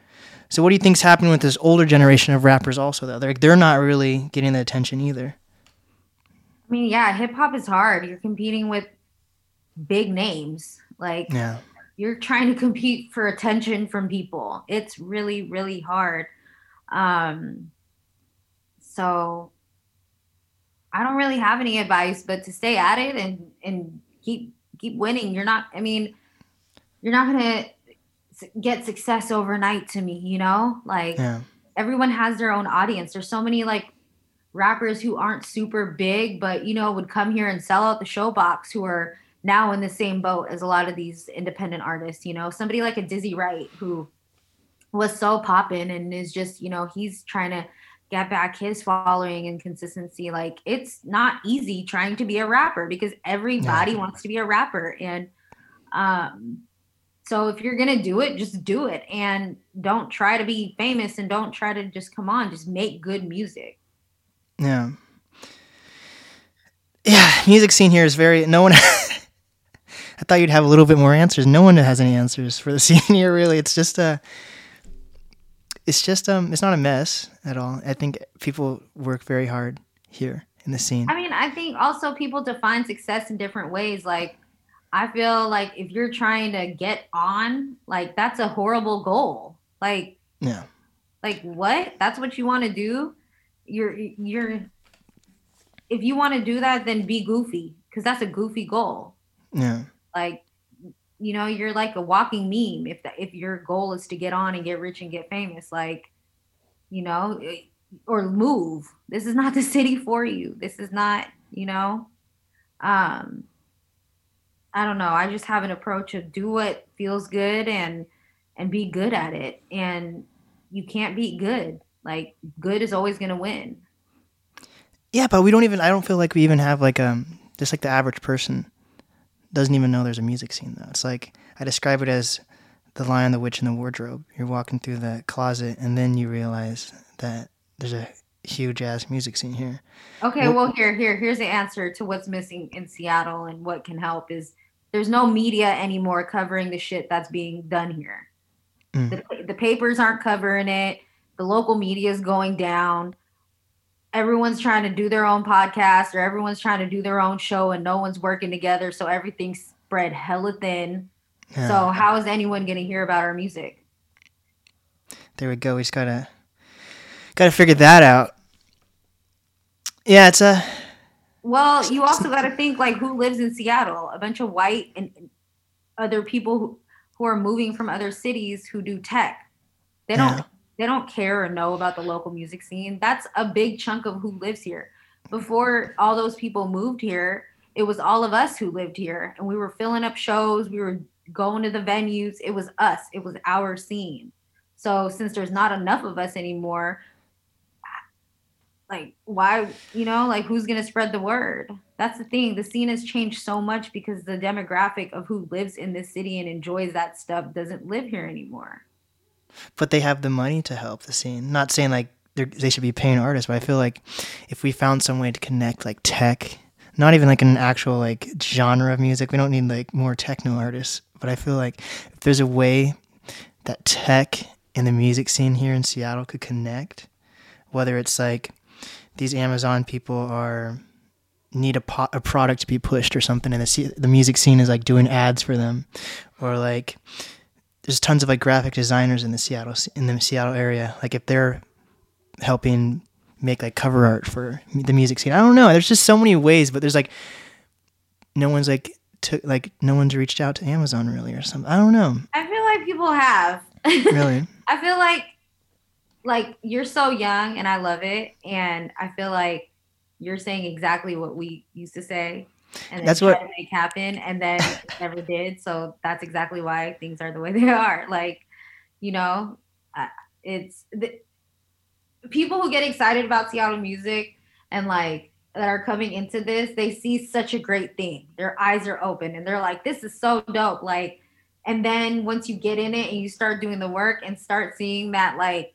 So what do you think's happening with this older generation of rappers also though? They're they're not really getting the attention either. I mean, yeah, hip hop is hard. You're competing with big names. Like, yeah. you're trying to compete for attention from people. It's really, really hard. Um, so I don't really have any advice, but to stay at it and and keep keep winning. You're not. I mean, you're not gonna get success overnight. To me, you know, like yeah. everyone has their own audience. There's so many like rappers who aren't super big, but you know, would come here and sell out the showbox who are now in the same boat as a lot of these independent artists, you know, somebody like a Dizzy Wright who was so popping and is just, you know, he's trying to get back his following and consistency. Like it's not easy trying to be a rapper because everybody yeah. wants to be a rapper. And um so if you're gonna do it, just do it and don't try to be famous and don't try to just come on, just make good music. Yeah. Yeah, music scene here is very no one I thought you'd have a little bit more answers. No one has any answers for the scene here really. It's just a it's just um it's not a mess at all. I think people work very hard here in the scene. I mean, I think also people define success in different ways. Like I feel like if you're trying to get on, like that's a horrible goal. Like Yeah. Like what? That's what you want to do? you're you're if you want to do that then be goofy because that's a goofy goal yeah like you know you're like a walking meme if the, if your goal is to get on and get rich and get famous like you know eh, or move this is not the city for you this is not you know um i don't know i just have an approach of do what feels good and and be good at it and you can't beat good like good is always going to win. Yeah, but we don't even I don't feel like we even have like um just like the average person doesn't even know there's a music scene though. It's like I describe it as the lion, the witch, and the wardrobe. You're walking through the closet and then you realize that there's a huge ass music scene here. Okay, well here here here's the answer to what's missing in Seattle and what can help is there's no media anymore covering the shit that's being done here. Mm. The, the papers aren't covering it the local media is going down everyone's trying to do their own podcast or everyone's trying to do their own show and no one's working together so everything's spread hella thin yeah. so how is anyone going to hear about our music there we go we just gotta gotta figure that out yeah it's a well you also got to think like who lives in seattle a bunch of white and other people who, who are moving from other cities who do tech they don't yeah they don't care or know about the local music scene. That's a big chunk of who lives here. Before all those people moved here, it was all of us who lived here and we were filling up shows, we were going to the venues. It was us. It was our scene. So since there's not enough of us anymore, like why, you know, like who's to spread the word? That's the thing. The scene has changed so much because the demographic of who lives in this city and enjoys that stuff doesn't live here anymore but they have the money to help the scene. Not saying like they should be paying artists, but I feel like if we found some way to connect like tech, not even like an actual like genre of music, we don't need like more techno artists. But I feel like if there's a way that tech and the music scene here in Seattle could connect, whether it's like these Amazon people are need a, po- a product to be pushed or something, and the the music scene is like doing ads for them, or like there's tons of like graphic designers in the Seattle in the Seattle area. Like if they're helping make like cover art for the music scene, I don't know. There's just so many ways, but there's like no one's like took like no one's reached out to Amazon really or something. I don't know. I feel like people have. really? I feel like like you're so young and I love it and I feel like you're saying exactly what we used to say and that's what to make happen and then never did so that's exactly why things are the way they are. Like you know it's the, people who get excited about seattle music and like that are coming into this they see such a great thing. Their eyes are open and they're like this is so dope like and then once you get in it and you start doing the work and start seeing that like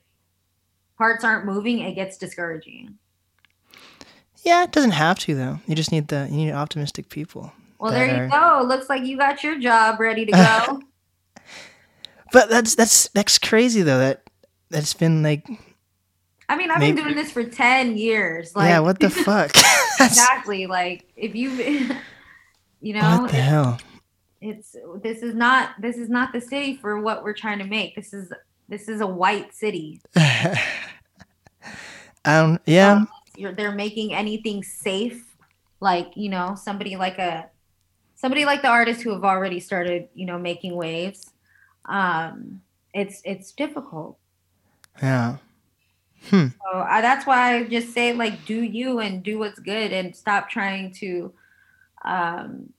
parts aren't moving it gets discouraging yeah, it doesn't have to though. You just need the you need optimistic people. Well, there you are... go. Looks like you got your job ready to go. but that's that's that's crazy though. That that's been like. I mean, I've maybe... been doing this for ten years. Like, yeah, what the fuck? exactly. Like, if you, you know, what the hell? It's this is not this is not the city for what we're trying to make. This is this is a white city. Um. Yeah. Um, you're they're making anything safe like you know somebody like a somebody like the artists who have already started you know making waves um it's it's difficult yeah hmm. so I, that's why i just say like do you and do what's good and stop trying to um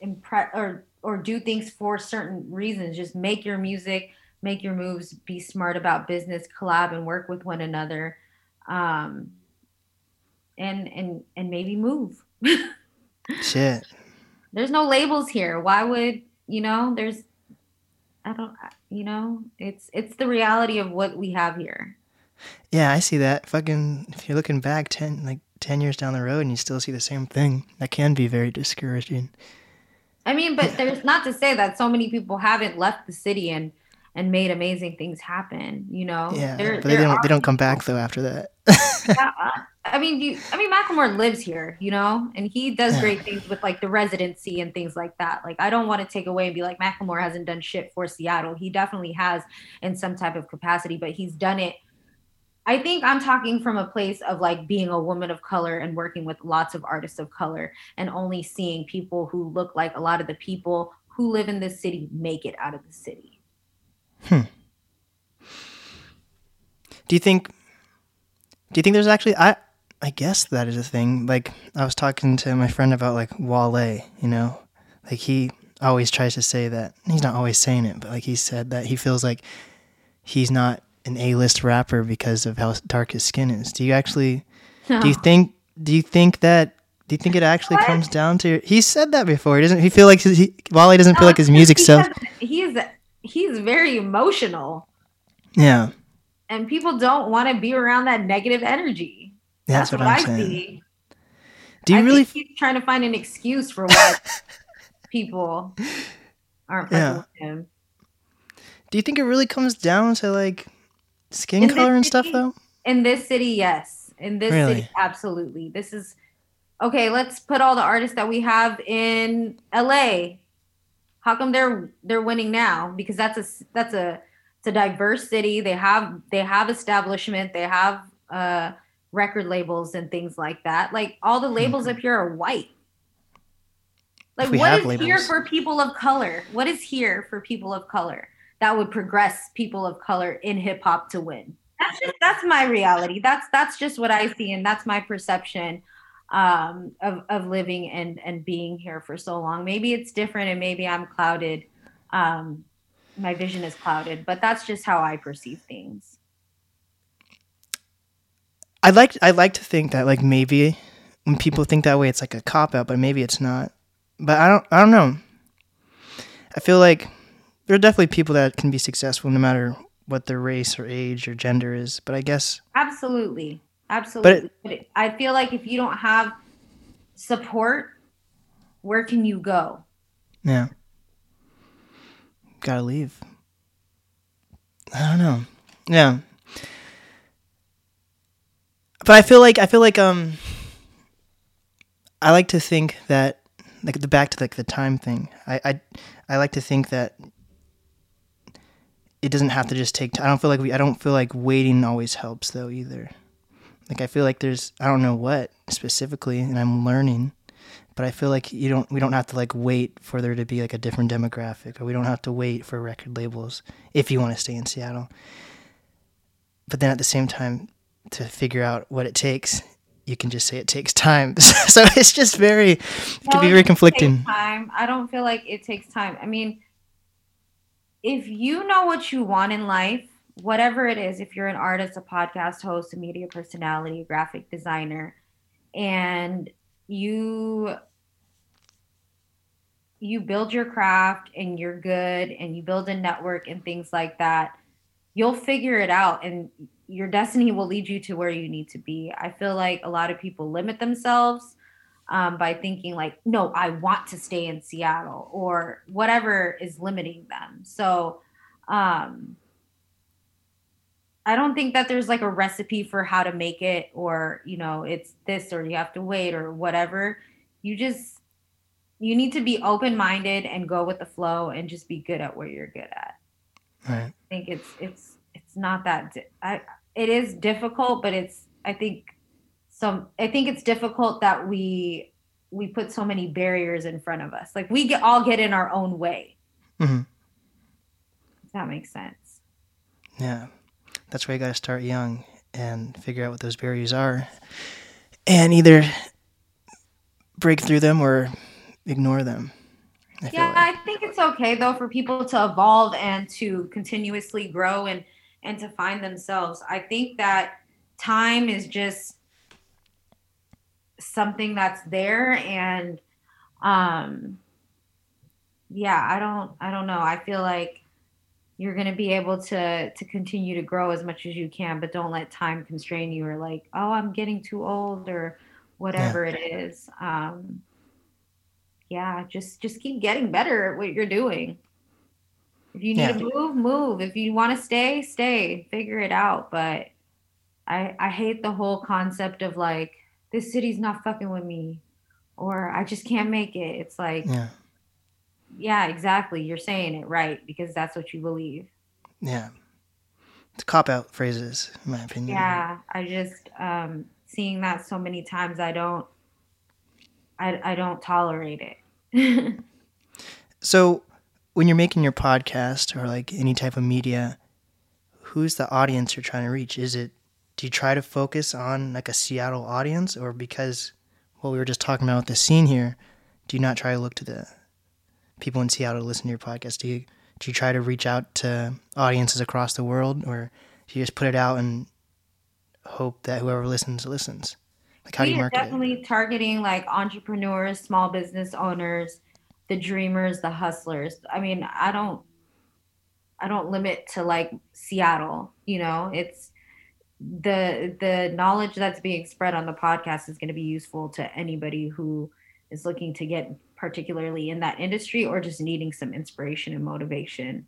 impress or or do things for certain reasons just make your music make your moves be smart about business collab and work with one another um, and and and maybe move. Shit. There's no labels here. Why would you know? There's, I don't. You know, it's it's the reality of what we have here. Yeah, I see that. Fucking, if you're looking back ten like ten years down the road and you still see the same thing, that can be very discouraging. I mean, but there's not to say that so many people haven't left the city and and made amazing things happen. You know, yeah, but they don't they don't come back though after that. yeah, uh, I mean, you, I mean, Macklemore lives here, you know, and he does yeah. great things with like the residency and things like that. Like, I don't want to take away and be like Macklemore hasn't done shit for Seattle. He definitely has in some type of capacity, but he's done it. I think I'm talking from a place of like being a woman of color and working with lots of artists of color and only seeing people who look like a lot of the people who live in this city make it out of the city Hmm. Do you think? Do you think there's actually? I I guess that is a thing. Like I was talking to my friend about like Wale. You know, like he always tries to say that he's not always saying it, but like he said that he feels like he's not an A-list rapper because of how dark his skin is. Do you actually? No. Do you think? Do you think that? Do you think it actually what? comes down to? He said that before. He doesn't he feel like he, Wale doesn't no, feel like his music sells? He's he's very emotional. Yeah. And people don't want to be around that negative energy. That's, That's what, what, i saying. see. Do you I really he's trying to find an excuse for what people aren't yeah. with him? Do you think it really comes down to like skin in color and city, stuff though? In this city, yes. In this really? city, absolutely. This is okay, let's put all the artists that we have in LA how come they're they're winning now? Because that's a that's a it's a diverse city. They have they have establishment. They have uh, record labels and things like that. Like all the labels mm-hmm. up here are white. Like what is labels. here for people of color? What is here for people of color? that would progress people of color in hip hop to win. That's just that's my reality. That's that's just what I see, and that's my perception um, of of living and and being here for so long. Maybe it's different, and maybe I'm clouded. Um, my vision is clouded, but that's just how I perceive things. I like I like to think that like maybe when people think that way, it's like a cop out, but maybe it's not. But I don't I don't know. I feel like there are definitely people that can be successful no matter what their race or age or gender is. But I guess absolutely, absolutely. But it, I feel like if you don't have support, where can you go? Yeah, gotta leave. I don't know. Yeah, but I feel like I feel like um. I like to think that like the back to like the time thing. I I, I like to think that it doesn't have to just take time. I don't feel like we I don't feel like waiting always helps though either. Like I feel like there's I don't know what specifically and I'm learning, but I feel like you don't we don't have to like wait for there to be like a different demographic or we don't have to wait for record labels if you want to stay in Seattle. But then at the same time to figure out what it takes you can just say it takes time. so it's just very, it can be very conflicting. Time. I don't feel like it takes time. I mean, if you know what you want in life, whatever it is, if you're an artist, a podcast host, a media personality, a graphic designer, and you you build your craft and you're good and you build a network and things like that, you'll figure it out and your destiny will lead you to where you need to be. I feel like a lot of people limit themselves um, by thinking like, no, I want to stay in Seattle or whatever is limiting them. So um, I don't think that there's like a recipe for how to make it or, you know, it's this or you have to wait or whatever. You just, you need to be open minded and go with the flow and just be good at what you're good at. Right. I think it's, it's, it's not that, I, it is difficult, but it's, I think some i think it's difficult that we we put so many barriers in front of us like we get all get in our own way mm-hmm. That makes sense yeah that's why you got to start young and figure out what those barriers are and either break through them or ignore them I yeah like. i think it's okay though for people to evolve and to continuously grow and and to find themselves i think that time is just something that's there and um yeah i don't i don't know i feel like you're going to be able to to continue to grow as much as you can but don't let time constrain you or like oh i'm getting too old or whatever yeah. it is um yeah just just keep getting better at what you're doing if you need yeah. to move move if you want to stay stay figure it out but i i hate the whole concept of like this city's not fucking with me or I just can't make it. It's like, yeah, yeah exactly. You're saying it right because that's what you believe. Yeah. It's cop out phrases, in my opinion. Yeah. I just, um, seeing that so many times, I don't, I, I don't tolerate it. so when you're making your podcast or like any type of media, who's the audience you're trying to reach? Is it do you try to focus on like a Seattle audience or because what we were just talking about with the scene here, do you not try to look to the people in Seattle listen to your podcast? Do you do you try to reach out to audiences across the world or do you just put it out and hope that whoever listens listens? Like how we do you market definitely it? targeting like entrepreneurs, small business owners, the dreamers, the hustlers. I mean, I don't I don't limit to like Seattle, you know. It's the the knowledge that's being spread on the podcast is going to be useful to anybody who is looking to get particularly in that industry or just needing some inspiration and motivation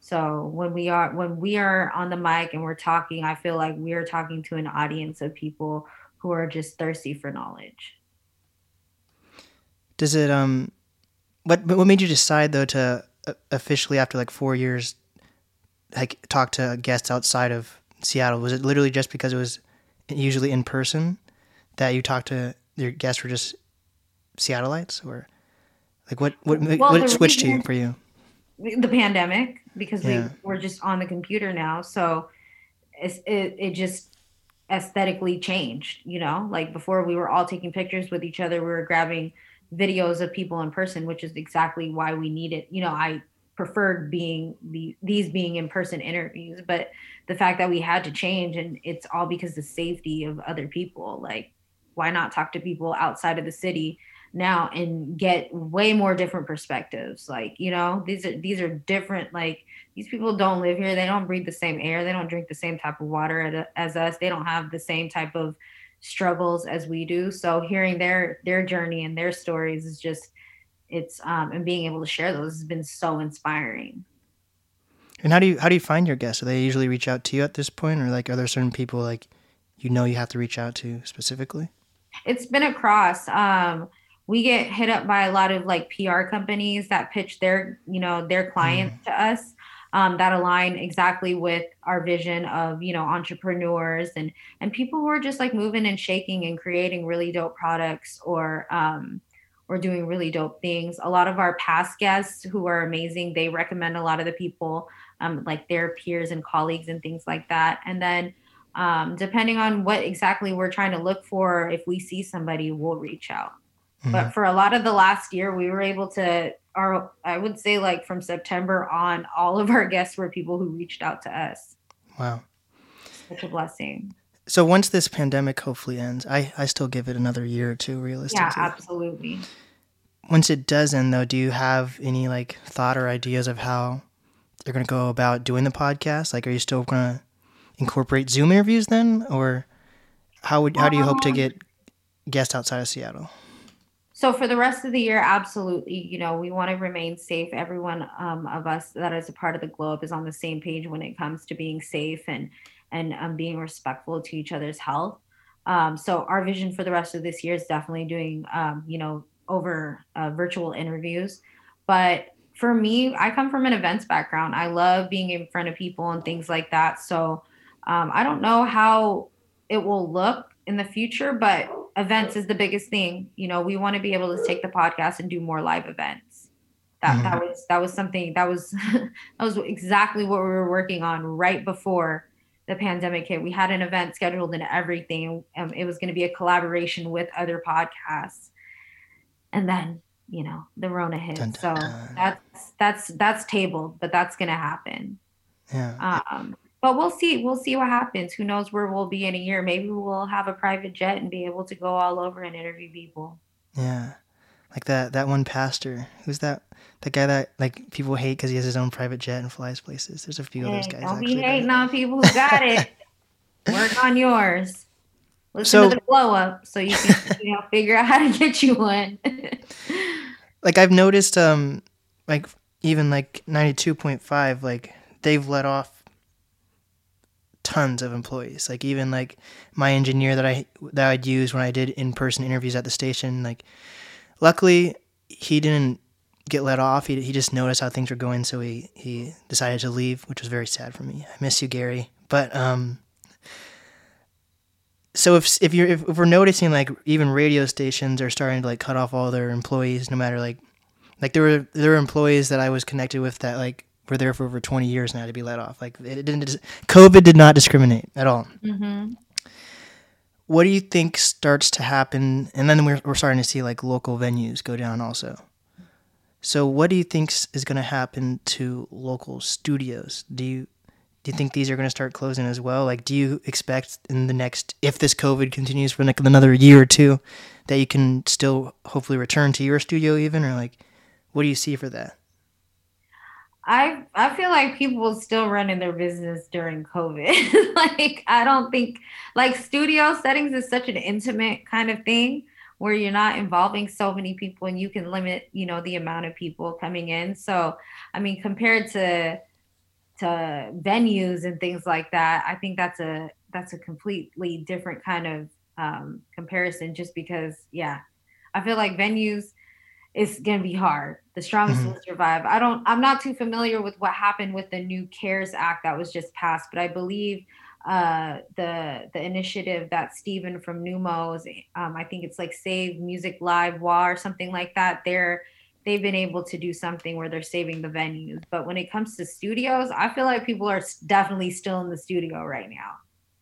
so when we are when we are on the mic and we're talking i feel like we are talking to an audience of people who are just thirsty for knowledge does it um what what made you decide though to uh, officially after like 4 years like talk to guests outside of Seattle? Was it literally just because it was usually in person that you talked to your guests were just Seattleites, or like what what well, what switched to you for you? the pandemic because Yeah. we we're just on the computer now. So it's, it it just aesthetically changed. You know, like before we were all taking pictures with each other. We were grabbing videos of people in person, which is exactly why we needed. You know, I preferred being the these being in person interviews, but the fact that we had to change and it's all because the safety of other people. Like, why not talk to people outside of the city? Now and get way more different perspectives. Like you know these are these are different like these people don't live here. They don't breathe the same air. They don't drink the same type of water as us. They don't have the same type of struggles as we do. So hearing their their journey and their stories is just it's um and being able to share those has been so inspiring. And how do you how do you find your guests? Do they usually reach out to you at this point, or like are there certain people like you know you have to reach out to specifically? it's been across. Um we get hit up by a lot of like PR companies that pitch their, you know, their clients mm. to us um, that align exactly with our vision of, you know, entrepreneurs and and people who are just like moving and shaking and creating really dope products or um, or doing really dope things. A lot of our past guests who are amazing, they recommend a lot of the people, um, like their peers and colleagues and things like that. And then um, depending on what exactly we're trying to look for, if we see somebody, we'll reach out. Mm-hmm. But for a lot of the last year, we were able to, our, I would say like from September on, all of our guests were people who reached out to us. Wow. Such a blessing. So once this pandemic hopefully ends, I, I still give it another year or two realistically. Yeah, absolutely. Once it does end though, do you have any like thought or ideas of how you're going to go about doing the podcast? Like, are you still going to incorporate Zoom interviews then? Or how would, how do you hope to get guests outside of Seattle? So for the rest of the year absolutely you know we want to remain safe. Everyone um, of us that is a part of the globe is on the same page when it comes to being safe and and um, being respectful to each other's health. Um, so our vision for the rest of this year is definitely doing um, you know over uh, virtual interviews. But for me i come from an events background. I love being in front of people and things like that. So um, i don't know how it will look in the future but events is the biggest thing. You know, we want to be able to take the podcast and do more live events. That mm-hmm. that was that was something that was that was exactly what we were working on right before the pandemic hit. We had an event scheduled and everything. Um, it was going to be a collaboration with other podcasts, and then you know the Rona hit. Dun, dun, dun. So that's that's that's tabled, but that's going to happen. Yeah. Um, but we'll see. We'll see what happens. Who knows where we'll be in a year? Maybe we'll have a private jet and be able to go all over and interview people. Yeah, like that that one pastor. Who's that? The guy that like people hate because he has his own private jet and flies places. There's a few hey, of those guys. Don't be hating on people who got it. Work on yours. Listen so, to the blow up so you can you know figure out how to get you one. like I've noticed, um, like even like ninety two point five, like they've let off tons of employees. Like even like my engineer that I that I'd use when I did in person interviews at the station. Like luckily he didn't get let off. He he just noticed how things were going, so he he decided to leave, which was very sad for me. I miss you, Gary. But um. So if if you're if, we're noticing like even radio stations are starting to like cut off all their employees, no matter like like there were there were employees that I was connected with that like were there for over 20 years now to be let off. Like it didn't. COVID did not discriminate at all. Mm-hmm. What do you think starts to happen? And then we're we're starting to see like local venues go down also. So what do you think is going to happen to local studios? Do you do you think these are going to start closing as well? Like, do you expect in the next, if this COVID continues for like another year or two, that you can still hopefully return to your studio even, or like, what do you see for that? I I feel like people still running their business during COVID. like I don't think like studio settings is such an intimate kind of thing where you're not involving so many people and you can limit, you know, the amount of people coming in. So, I mean, compared to to venues and things like that, I think that's a that's a completely different kind of um, comparison. Just because, yeah, I feel like venues it's going to be hard. The strongest mm-hmm. will survive. I don't, I'm not too familiar with what happened with the new CARES Act that was just passed, but I believe uh, the the initiative that Stephen from Neumos, um, I think it's like Save Music Live WA or something like that. They're they've been able to do something where they're saving the venues. But when it comes to studios, I feel like people are definitely still in the studio right now,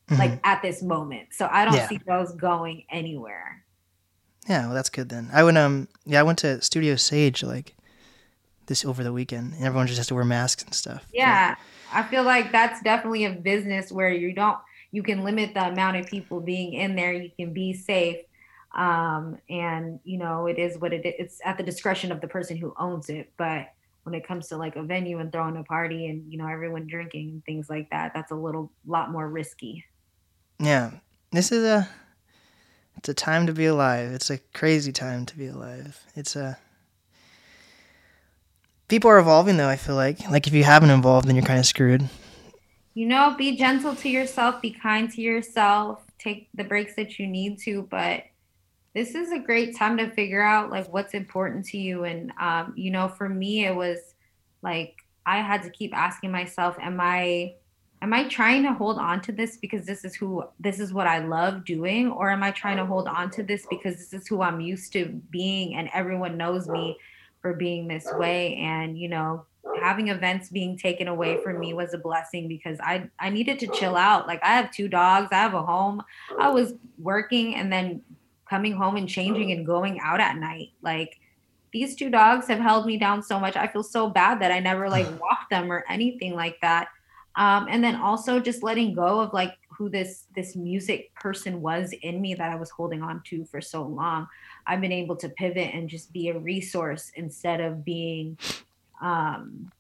mm-hmm. like at this moment. So I don't yeah. see those going anywhere. Yeah, well, that's good then. I went um yeah I went to Studio Sage like this over the weekend, and everyone just has to wear masks and stuff. Yeah, but, I feel like that's definitely a business where you don't you can limit the amount of people being in there. You can be safe um, and you know it is what it is it's at the discretion of the person who owns it but when it comes to like a venue and throwing a party and you know everyone drinking and things like that that's a little lot more risky yeah this is a it's a time to be alive. It's a crazy time to be alive. It's a people are evolving though i feel like. Like if you haven't evolved then you're kind of screwed. You know be gentle to yourself be kind to yourself take the breaks that you need to but this is a great time to figure out like what's important to you. And um, you know for me it was like i had to keep asking myself am i am i trying to hold on to this because this is who this is what i love doing or am i trying to hold on to this because this is who i'm used to being and everyone knows me for being this way and you know having events being taken away from me was a blessing because I I needed to chill out. Like I have two dogs, I have a home. I was working and then coming home and changing and going out at night. Like these two dogs have held me down so much. I feel so bad that I never like walked them or anything like that. Um, and then also just letting go of like who this this music person was in me that I was holding on to for so long. I've been able to pivot and just be a resource instead of being um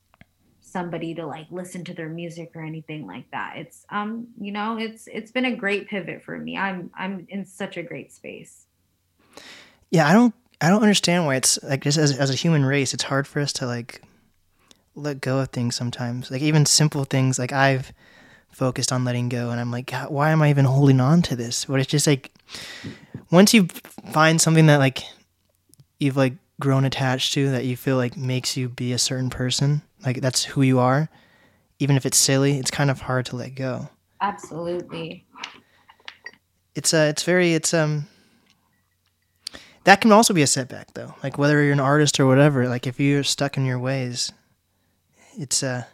somebody to like listen to their music or anything like that. It's um, you know, it's it's been a great pivot for me. I'm I'm in such a great space. Yeah, I don't I don't understand why it's like just as as a human race, it's hard for us to like let go of things sometimes. Like even simple things like I've focused on letting go and I'm like, God, why am I even holding on to this? But it's just like once you find something that like you've like grown attached to that you feel like makes you be a certain person, like that's who you are, even if it's silly, it's kind of hard to let go. Absolutely. It's uh it's very it's um that can also be a setback though. Like whether you're an artist or whatever, like if you're stuck in your ways, it's uh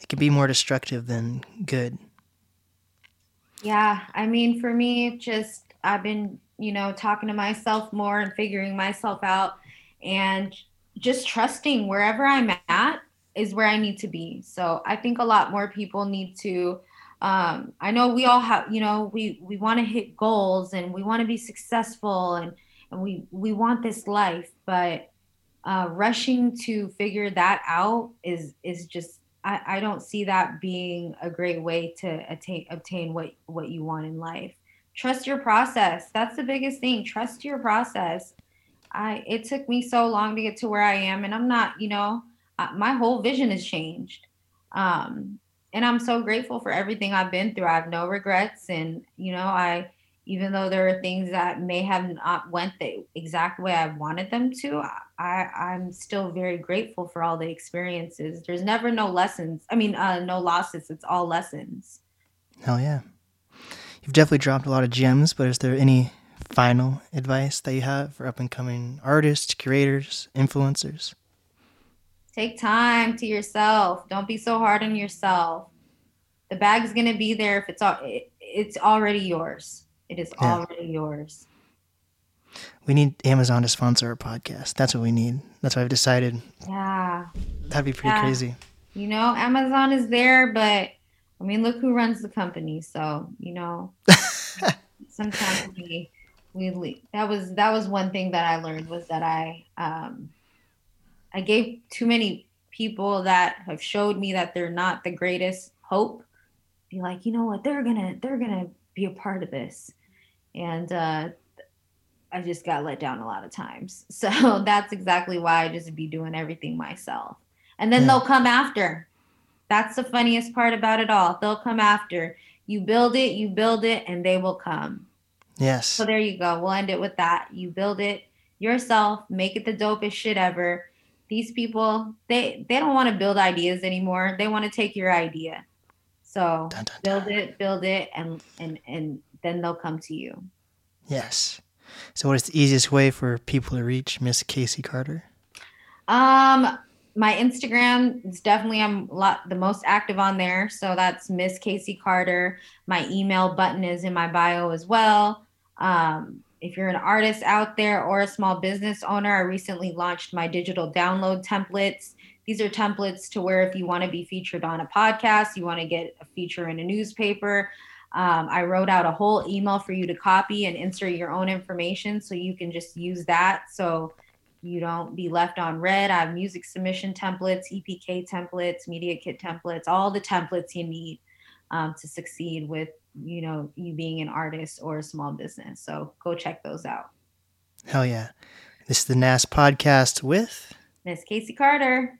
it can be more destructive than good. Yeah, I mean for me just I've been, you know, talking to myself more and figuring myself out and just trusting wherever I'm at is where I need to be. So I think a lot more people need to um, I know we all have, you know, we we want to hit goals and we want to be successful and and we we want this life, but uh, rushing to figure that out is is just I, I don't see that being a great way to attain obtain what what you want in life. Trust your process. That's the biggest thing. Trust your process. I it took me so long to get to where I am, and I'm not, you know, uh, my whole vision has changed. Um, and I'm so grateful for everything I've been through. I have no regrets, and you know, I even though there are things that may have not went the exact way I wanted them to, I I'm still very grateful for all the experiences. There's never no lessons. I mean, uh, no losses. It's all lessons. Hell yeah. You've definitely dropped a lot of gems, but is there any final advice that you have for up and coming artists, curators, influencers? Take time to yourself. Don't be so hard on yourself. The bag's gonna be there if it's all, it's already yours. It is yeah. already yours. We need Amazon to sponsor our podcast. That's what we need. That's what I've decided. Yeah. That'd be pretty yeah. crazy. You know, Amazon is there, but I mean, look who runs the company. So, you know, sometimes we we that was that was one thing that I learned was that I um I gave too many people that have showed me that they're not the greatest hope be like, you know what, they're gonna they're gonna be a part of this. And uh I just got let down a lot of times. So that's exactly why I just be doing everything myself. And then yeah. they'll come after. That's the funniest part about it all. They'll come after. You build it, you build it, and they will come. Yes. So there you go. We'll end it with that. You build it yourself, make it the dopest shit ever. These people, they they don't want to build ideas anymore. They want to take your idea. So dun, dun, build it, build it, and and and then they'll come to you. Yes. So what is the easiest way for people to reach Miss Casey Carter? Um, my Instagram is definitely I'm a lot the most active on there. So that's Miss Casey Carter. My email button is in my bio as well. Um, if you're an artist out there or a small business owner, I recently launched my digital download templates. These are templates to where if you want to be featured on a podcast, you want to get a feature in a newspaper. Um, I wrote out a whole email for you to copy and insert your own information so you can just use that. So you don't be left on red. I have music submission templates, EPK templates, media kit templates, all the templates you need um, to succeed with you know you being an artist or a small business. So go check those out. Hell yeah! This is the NAS podcast with Miss Casey Carter.